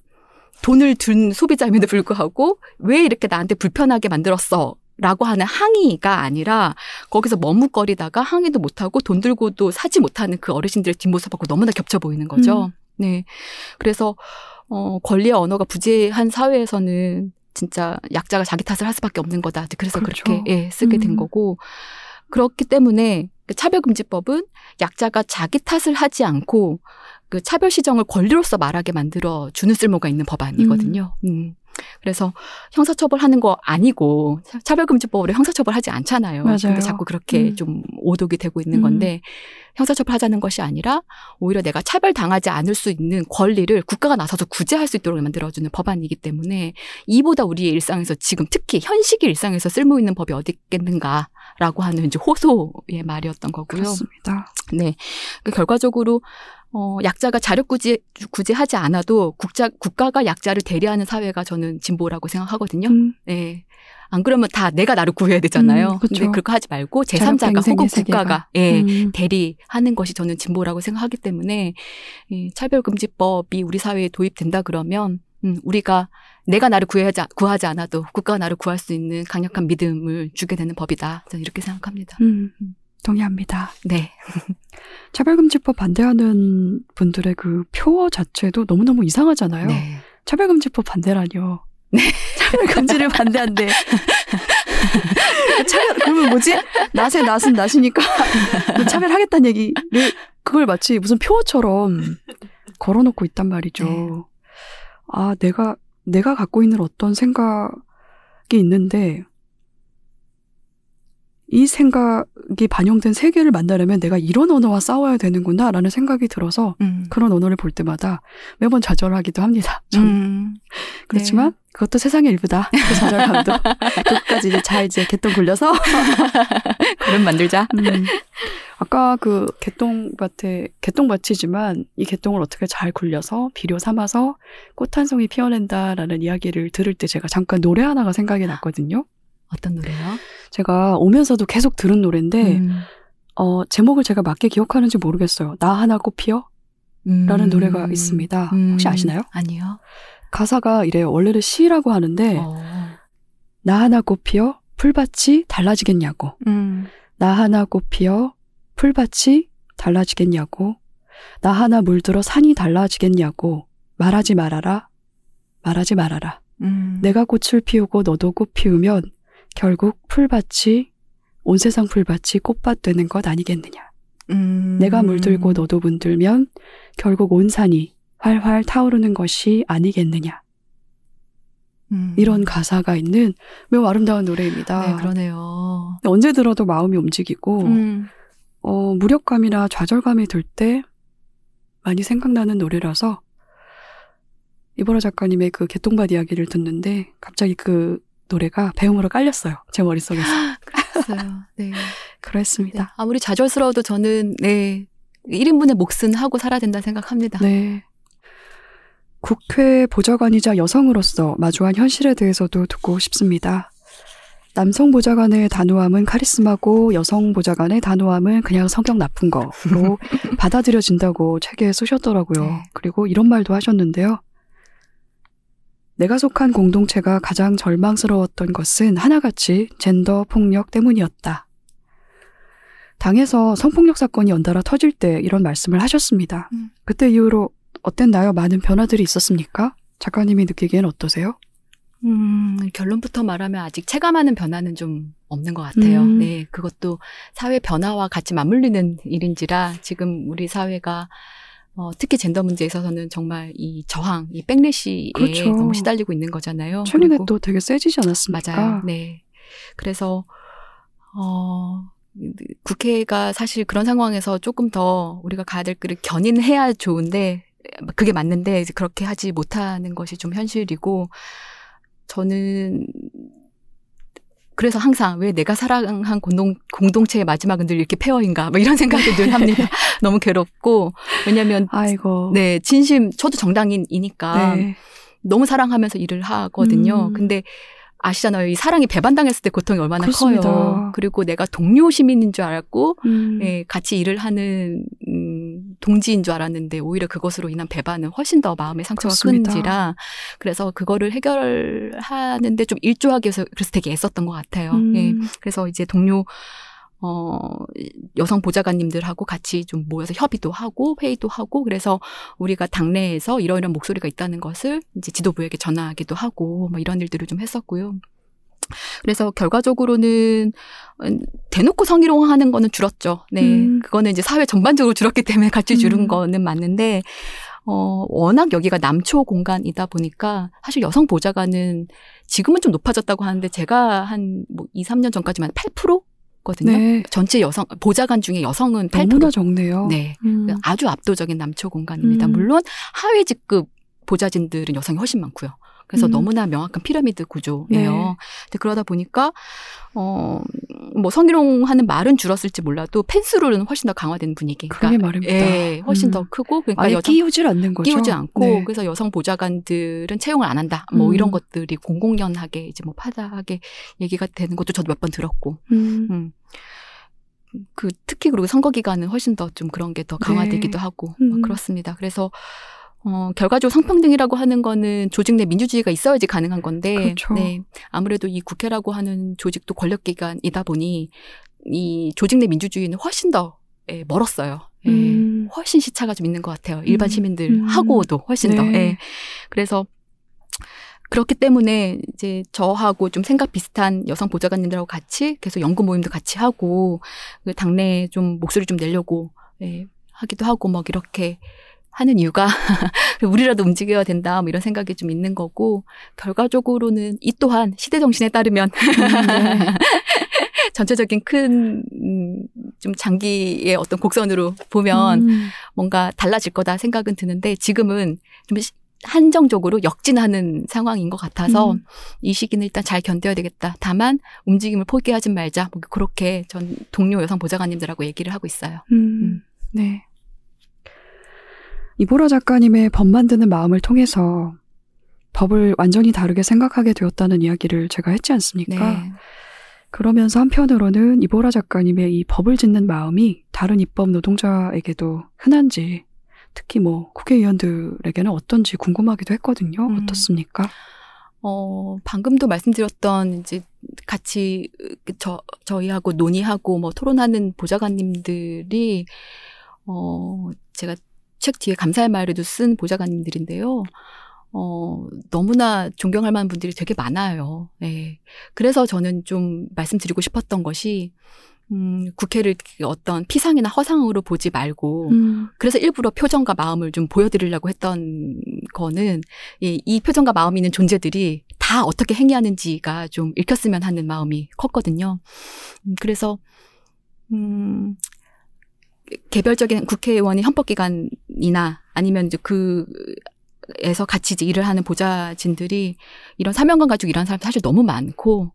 돈을 둔 소비자임에도 불구하고 왜 이렇게 나한테 불편하게 만들었어? 라고 하는 항의가 아니라 거기서 머뭇거리다가 항의도 못하고 돈 들고도 사지 못하는 그 어르신들의 뒷모습하고 너무나 겹쳐 보이는 거죠. 음. 네. 그래서 어, 권리의 언어가 부재한 사회에서는 진짜 약자가 자기 탓을 할 수밖에 없는 거다. 그래서 그 그렇죠. 렇게 예, 쓰게 된 음. 거고 그렇기 때문에 그 차별금지법은 약자가 자기 탓을 하지 않고 그 차별 시정을 권리로서 말하게 만들어 주는 쓸모가 있는 법안이거든요. 음. 그래서 형사처벌하는 거 아니고 차- 차별금지법으로 형사처벌하지 않잖아요. 맞아요. 근데 자꾸 그렇게 음. 좀 오독이 되고 있는 음. 건데 형사처벌하자는 것이 아니라 오히려 내가 차별당하지 않을 수 있는 권리를 국가가 나서서 구제할 수 있도록 만들어주는 법안이기 때문에 이보다 우리의 일상에서 지금 특히 현식의 일상에서 쓸모 있는 법이 어디 있겠는가라고 하는 이제 호소의 말이었던 거고요. 그렇습니다. 네. 그 결과적으로 어, 약자가 자력 구제, 구제하지 않아도 국자, 국가가 약자를 대리하는 사회가 저는 진보라고 생각하거든요. 음, 네. 안 그러면 다 내가 나를 구해야 되잖아요. 음, 그쵸. 근데 그렇게 하지 말고 자력도 제3자가 혹은 세계가. 국가가 예, 음. 대리하는 것이 저는 진보라고 생각하기 때문에 이 차별금지법이 우리 사회에 도입된다 그러면 음, 우리가 내가 나를 구하지, 구하지 않아도 국가가 나를 구할 수 있는 강력한 믿음을 주게 되는 법이다. 저는 이렇게 생각합니다. 음, 동의합니다. 네. 차별금지법 반대하는 분들의 그 표어 자체도 너무너무 이상하잖아요. 네. 차별금지법 반대라뇨. 네. 차별금지를 반대한대. 차별 그러면 뭐지? 낫의 낫은 낫이니까 차별하겠다는 얘기를 그걸 마치 무슨 표어처럼 걸어놓고 있단 말이죠. 네. 아 내가 내가 갖고 있는 어떤 생각이 있는데 이 생각이 반영된 세계를 만나려면 내가 이런 언어와 싸워야 되는구나라는 생각이 들어서 음. 그런 언어를 볼 때마다 매번 좌절하기도 합니다. 전 음. 그렇지만 그것도 세상의 일부다. 그 좌절감도 끝까지 이제 잘 이제 개똥 굴려서 그럼 만들자. 음, 아까 그 개똥밭에 개똥밭이지만 이 개똥을 어떻게 잘 굴려서 비료 삼아서 꽃 한 송이 피워낸다라는 이야기를 들을 때 제가 잠깐 노래 하나가 생각이 났거든요. 어떤 노래요? 제가 오면서도 계속 들은 노래인데 음. 어, 제목을 제가 맞게 기억하는지 모르겠어요. 나 하나 꽃 피어? 라는 음. 노래가 있습니다. 혹시 아시나요? 아니요. 가사가 이래요. 원래는 시라고 하는데 어. 나 하나 꽃 피어 풀밭이 달라지겠냐고. 음. 나 하나 꽃 피어 풀밭이 달라지겠냐고. 나 하나 물들어 산이 달라지겠냐고. 말하지 말아라. 말하지 말아라. 음. 내가 꽃을 피우고 너도 꽃 피우면 결국 풀밭이 온 세상 풀밭이 꽃밭 되는 것 아니겠느냐. 음. 내가 물들고 너도 물들면 결국 온 산이 활활 타오르는 것이 아니겠느냐. 음. 이런 가사가 있는 매우 아름다운 노래입니다. 네, 그러네요. 언제 들어도 마음이 움직이고 음. 어, 무력감이나 좌절감이 들 때 많이 생각나는 노래라서 이보라 작가님의 그 개똥밭 이야기를 듣는데 갑자기 그 노래가 배움으로 깔렸어요. 제 머릿속에서. 그랬어요. 네. 네. 그랬습니다. 아무리 좌절스러워도 저는 네 1인분의 몫은 하고 살아야 된다 생각합니다. 네. 국회 보좌관이자 여성으로서 마주한 현실에 대해서도 듣고 싶습니다. 남성 보좌관의 단호함은 카리스마고 여성 보좌관의 단호함은 그냥 성격 나쁜 거로 받아들여진다고 책에 쓰셨더라고요. 네. 그리고 이런 말도 하셨는데요. 내가 속한 공동체가 가장 절망스러웠던 것은 하나같이 젠더 폭력 때문이었다. 당에서 성폭력 사건이 연달아 터질 때 이런 말씀을 하셨습니다. 음. 그때 이후로 어땠나요? 많은 변화들이 있었습니까? 작가님이 느끼기엔 어떠세요? 음, 결론부터 말하면 아직 체감하는 변화는 좀 없는 것 같아요. 음. 네, 그것도 사회 변화와 같이 맞물리는 일인지라 지금 우리 사회가 어, 특히 젠더 문제에 있어서는 정말 이 저항, 이 백래시에 그렇죠. 너무 시달리고 있는 거잖아요. 최근에 또 되게 세지지 않았습니까? 맞아요. 네. 그래서 어 국회가 사실 그런 상황에서 조금 더 우리가 가야 될 길을 견인해야 좋은데 그게 맞는데 이제 그렇게 하지 못하는 것이 좀 현실이고 저는 그래서 항상 왜 내가 사랑한 공동, 공동체의 마지막은 늘 이렇게 폐허인가 뭐 이런 생각을 늘 합니다. 너무 괴롭고 왜냐하면 아이고. 네 진심 저도 정당인이니까 네. 너무 사랑하면서 일을 하거든요. 음. 근데 아시잖아요. 이 사랑이 배반당했을 때 고통이 얼마나 그렇습니다. 커요. 그리고 내가 동료 시민인 줄 알았고, 음. 예, 같이 일을 하는 음, 동지인 줄 알았는데 오히려 그것으로 인한 배반은 훨씬 더 마음의 상처가 그렇습니다. 큰지라 그래서 그거를 해결하는데 좀 일조하기 위해서 그래서 되게 애썼던 것 같아요. 음. 예, 그래서 이제 동료 어, 여성 보좌관님들하고 같이 좀 모여서 협의도 하고 회의도 하고 그래서 우리가 당내에서 이러이런 목소리가 있다는 것을 이제 지도부에게 전하기도 하고 뭐 이런 일들을 좀 했었고요. 그래서 결과적으로는 음, 대놓고 성희롱하는 거는 줄었죠. 네. 음. 그거는 이제 사회 전반적으로 줄었기 때문에 같이 줄은 음. 거는 맞는데 어, 워낙 여기가 남초 공간이다 보니까 사실 여성 보좌관은 지금은 좀 높아졌다고 하는데 제가 한뭐 2, 3년 전까지만 8% 거든요. 네. 전체 여성 보좌관 중에 여성은 8%. 너무나 적네요. 네. 음. 아주 압도적인 남초 공간입니다. 음. 물론 하위 직급 보좌진들은 여성이 훨씬 많고요. 그래서 음. 너무나 명확한 피라미드 구조예요. 네. 근데 그러다 보니까 어 뭐 성희롱하는 말은 줄었을지 몰라도 펜스룰은 훨씬 더 강화된 분위기. 그러게 말입니다. 예, 훨씬 음. 더 크고 그러니까 여성 끼우질 않는 거죠. 끼우지 않고 네. 그래서 여성 보좌관들은 채용을 안 한다. 뭐 음. 이런 것들이 공공연하게 이제 뭐 파다하게 얘기가 되는 것도 저도 몇 번 들었고. 음. 음. 그 특히 그리고 선거 기간은 훨씬 더 좀 그런 게 더 강화되기도 네. 하고 음. 막 그렇습니다. 그래서 어 결과적으로 성평등이라고 하는 거는 조직 내 민주주의가 있어야지 가능한 건데 그렇죠. 네. 아무래도 이 국회라고 하는 조직도 권력 기관이다 보니 이 조직 내 민주주의는 훨씬 더 예, 멀었어요. 예, 음. 훨씬 시차가 좀 있는 것 같아요. 일반 음. 시민들 음. 하고도 훨씬 더. 네. 예. 그래서 그렇기 때문에 이제 저하고 좀 생각 비슷한 여성 보좌관님들하고 같이 계속 연구 모임도 같이 하고 그 당내에 좀 목소리 좀 내려고 예, 하기도 하고 막 이렇게 하는 이유가 우리라도 움직여야 된다 뭐 이런 생각이 좀 있는 거고 결과적으로는 이 또한 시대 정신에 따르면 네. 전체적인 큰 좀 장기의 어떤 곡선으로 보면 음. 뭔가 달라질 거다 생각은 드는데 지금은 좀 시- 한정적으로 역진하는 상황인 것 같아서 음. 이 시기는 일단 잘 견뎌야 되겠다. 다만 움직임을 포기하지 말자. 뭐 그렇게 전 동료 여성 보좌관님들하고 얘기를 하고 있어요. 음. 음. 네. 이보라 작가님의 법 만드는 마음을 통해서 법을 완전히 다르게 생각하게 되었다는 이야기를 제가 했지 않습니까? 네. 그러면서 한편으로는 이보라 작가님의 이 법을 짓는 마음이 다른 입법 노동자에게도 흔한지 특히 뭐 국회의원들에게는 어떤지 궁금하기도 했거든요. 음. 어떻습니까? 어, 방금도 말씀드렸던 이제 같이 저, 저희하고 논의하고 뭐 토론하는 보좌관님들이 어, 제가 책 뒤에 감사의 말에도 쓴 보좌관님들인데요. 어, 너무나 존경할 만한 분들이 되게 많아요. 예. 그래서 저는 좀 말씀드리고 싶었던 것이, 음, 국회를 어떤 피상이나 허상으로 보지 말고, 음. 그래서 일부러 표정과 마음을 좀 보여드리려고 했던 거는 이, 이 표정과 마음이 있는 존재들이 다 어떻게 행위하는지가 좀 읽혔으면 하는 마음이 컸거든요. 음, 그래서 음, 개별적인 국회의원이 헌법기관이나 아니면 이제 그 에서 같이 이제 일을 하는 보좌진들이 이런 사명감 가지고 일하는 사람이 사실 너무 많고,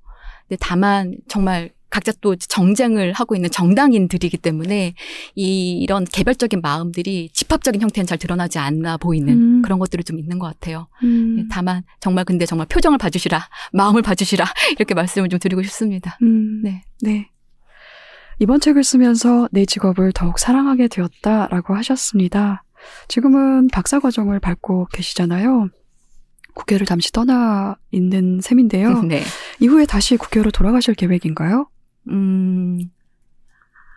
근데 다만 정말 각자 또 정쟁을 하고 있는 정당인들이기 때문에 이, 이런 개별적인 마음들이 집합적인 형태는 잘 드러나지 않아 보이는 음. 그런 것들이 좀 있는 것 같아요. 음. 예, 다만 정말 근데 정말 표정을 봐주시라, 마음을 봐주시라 이렇게 말씀을 좀 드리고 싶습니다. 음. 네. 네. 이번 책을 쓰면서 내 직업을 더욱 사랑하게 되었다라고 하셨습니다. 지금은 박사 과정을 밟고 계시잖아요. 국회를 잠시 떠나 있는 셈인데요. 네. 이후에 다시 국회로 돌아가실 계획인가요? 음,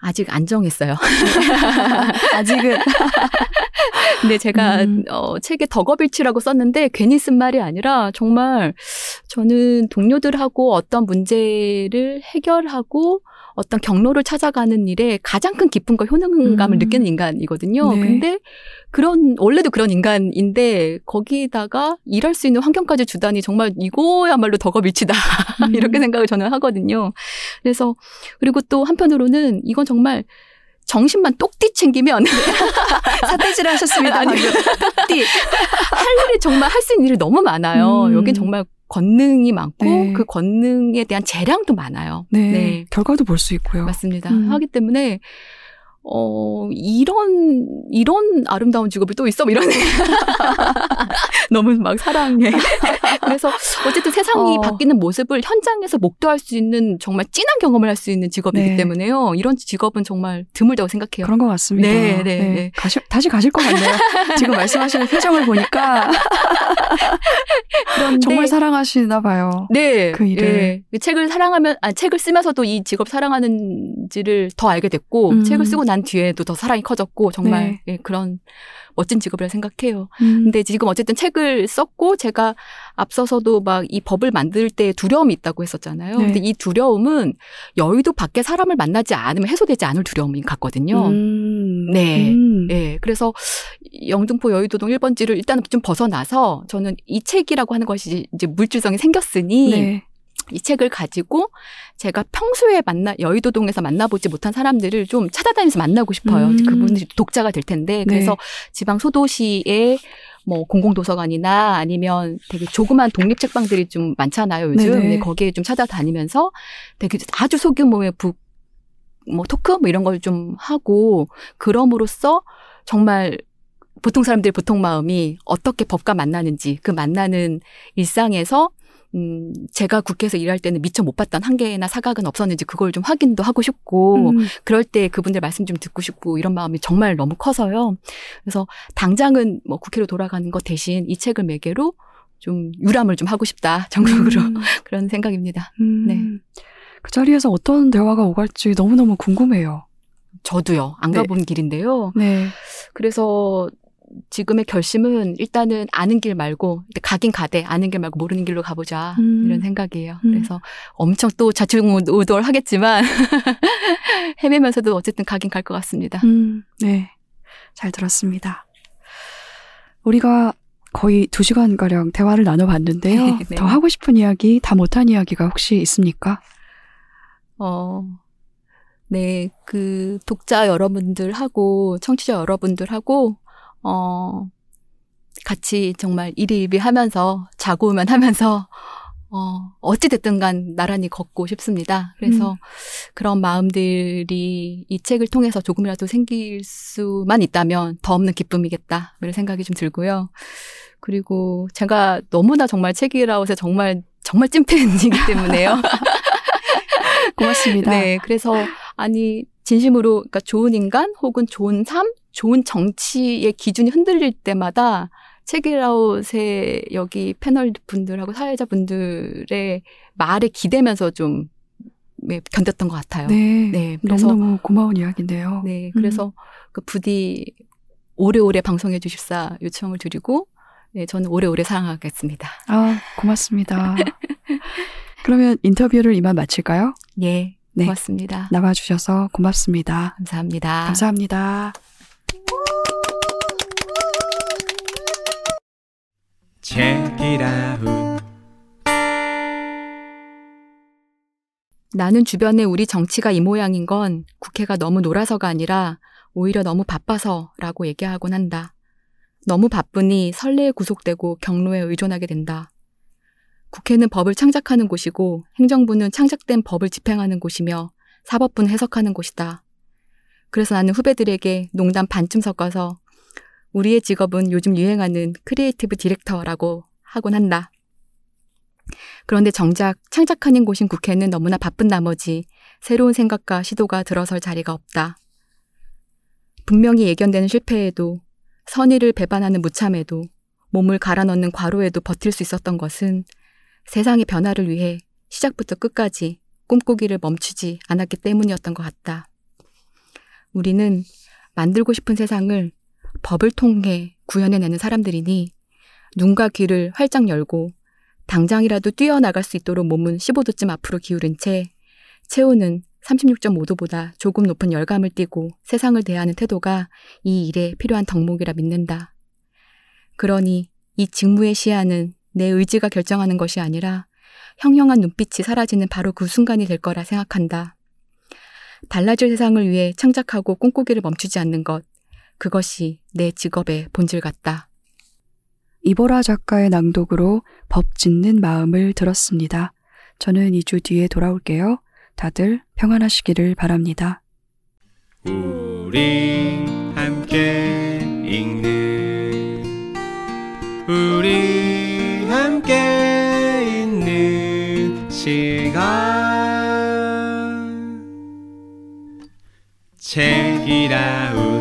아직 안 정했어요. 아직은. 근데 제가 음. 어, 책에 덕업일치라고 썼는데 괜히 쓴 말이 아니라 정말 저는 동료들하고 어떤 문제를 해결하고 어떤 경로를 찾아가는 일에 가장 큰 기쁨과 효능감을 음. 느끼는 인간이거든요. 네. 근데 그런 원래도 그런 인간인데 거기다가 일할 수 있는 환경까지 주다니 정말 이거야말로 덕업일치다 음. 이렇게 생각을 저는 하거든요. 그래서 그리고 또 한편으로는 이건 정말 정신만 똑띠 챙기면 사태질 하셨습니다. 아니, 똑띠 할 일이 정말 할 수 있는 일이 너무 많아요. 음. 여긴 정말 권능이 많고 네. 그 권능에 대한 재량도 많아요. 네. 네. 결과도 볼 수 있고요. 맞습니다. 음. 하기 때문에 어 이런 이런 아름다운 직업이 또 있어 뭐 이런 너무 막 사랑해. 그래서 어쨌든 세상이 어. 바뀌는 모습을 현장에서 목도할 수 있는 정말 진한 경험을 할 수 있는 직업이기 네. 때문에요. 이런 직업은 정말 드물다고 생각해요. 그런 것 같습니다. 네, 네, 네. 가시, 다시 가실 것 같네요. 지금 말씀하시는 표정을 보니까 그런데 정말 사랑하시나 봐요. 네, 그 일을. 예. 그 책을 사랑하면, 아, 책을 쓰면서도 이 직업 사랑하는지를 더 알게 됐고, 음. 책을 쓰고 난 뒤에도 더 사랑이 커졌고, 정말 네. 예, 그런 멋진 직업이라 생각해요. 음. 근데 지금 어쨌든 책을 썼고, 제가 앞서서도 막 이 법을 만들 때 두려움이 있다고 했었잖아요. 네. 근데 이 두려움은 여의도 밖에 사람을 만나지 않으면 해소되지 않을 두려움인 같거든요. 음. 네. 음. 예, 그래서 영등포 여의도동 1번지를 일단 좀 벗어나서 저는 이 책이라고 하는 것이 이제 물질성이 생겼으니 네. 이 책을 가지고 제가 평소에 만나 여의도동에서 만나보지 못한 사람들을 좀 찾아다니면서 만나고 싶어요. 음. 그분들이 독자가 될 텐데 네. 그래서 지방 소도시에 뭐 공공도서관이나 아니면 되게 조그만 독립 책방들이 좀 많잖아요 요즘 네네. 네, 거기에 좀 찾아다니면서 되게 아주 소규모의 북 뭐 토크 뭐 이런 걸 좀 하고 그럼으로써 정말 보통 사람들의 보통 마음이 어떻게 법과 만나는지 그 만나는 일상에서 음, 제가 국회에서 일할 때는 미처 못 봤던 한계나 사각은 없었는지 그걸 좀 확인도 하고 싶고, 음. 그럴 때 그분들 말씀 좀 듣고 싶고, 이런 마음이 정말 너무 커서요. 그래서 당장은 뭐 국회로 돌아가는 것 대신 이 책을 매개로 좀 유람을 좀 하고 싶다. 전국으로. 음. 그런 생각입니다. 음. 네. 그 자리에서 어떤 대화가 오갈지 너무너무 궁금해요. 저도요. 안 네. 가본 길인데요. 네. 그래서 지금의 결심은 일단은 아는 길 말고 가긴 가되 아는 길 말고 모르는 길로 가보자 음. 이런 생각이에요. 음. 그래서 엄청 또 좌충우돌 하겠지만 헤매면서도 어쨌든 가긴 갈 것 같습니다. 음, 네. 잘 들었습니다. 우리가 거의 두 시간 가량 대화를 나눠봤는데요. 네. 더 하고 싶은 이야기, 다 못한 이야기가 혹시 있습니까? 어, 네, 그 독자 여러분들하고 청취자 여러분들하고 어 같이 정말 일희일비 하면서 자고만 하면서 어 어찌 됐든 간 나란히 걷고 싶습니다. 그래서 음. 그런 마음들이 이 책을 통해서 조금이라도 생길 수만 있다면 더 없는 기쁨이겠다. 이런 생각이 좀 들고요. 그리고 제가 너무나 정말 책이라웃에 정말 정말 찐팬이기 때문에요. 고맙습니다. 네, 그래서 아니 진심으로 그러니까 좋은 인간 혹은 좋은 삶, 좋은 정치의 기준이 흔들릴 때마다 책이라웃의 여기 패널 분들하고 사회자 분들의 말에 기대면서 좀 네, 견뎠던 것 같아요. 네. 네, 그래서 너무너무 고마운 이야기인데요. 네, 그래서 그 부디 오래오래 방송해 주십사 요청을 드리고 네, 저는 오래오래 사랑하겠습니다. 아, 고맙습니다. 그러면 인터뷰를 이만 마칠까요? 예, 네. 고맙습니다. 나와주셔서 고맙습니다. 감사합니다. 감사합니다. 나는 주변에 우리 정치가 이 모양인 건 국회가 너무 놀아서가 아니라 오히려 너무 바빠서라고 얘기하곤 한다. 너무 바쁘니 선례에 구속되고 경로에 의존하게 된다. 국회는 법을 창작하는 곳이고 행정부는 창작된 법을 집행하는 곳이며 사법부는 해석하는 곳이다. 그래서 나는 후배들에게 농담 반쯤 섞어서 우리의 직업은 요즘 유행하는 creative director라고 하곤 한다. 그런데 정작 창작하는 곳인 국회는 너무나 바쁜 나머지 새로운 생각과 시도가 들어설 자리가 없다. 분명히 예견되는 실패에도 선의를 배반하는 무참에도 몸을 갈아 넣는 과로에도 버틸 수 있었던 것은 세상의 변화를 위해 시작부터 끝까지 꿈꾸기를 멈추지 않았기 때문이었던 것 같다. 우리는 만들고 싶은 세상을 법을 통해 구현해내는 사람들이니 눈과 귀를 활짝 열고 당장이라도 뛰어나갈 수 있도록 몸은 15도쯤 앞으로 기울인 채 체온은 36.5도보다 조금 높은 열감을 띠고 세상을 대하는 태도가 이 일에 필요한 덕목이라 믿는다. 그러니 이 직무의 시야는 내 의지가 결정하는 것이 아니라 형형한 눈빛이 사라지는 바로 그 순간이 될 거라 생각한다. 달라질 세상을 위해 창작하고 꿈꾸기를 멈추지 않는 것, 그것이 내 직업의 본질 같다. 이보라 작가의 낭독으로 법 짓는 마음을 들었습니다. 저는 2주 뒤에 돌아올게요. 다들 평안하시기를 바랍니다. 우리 함께 읽는 우리 함께 있는 시간 책이라웃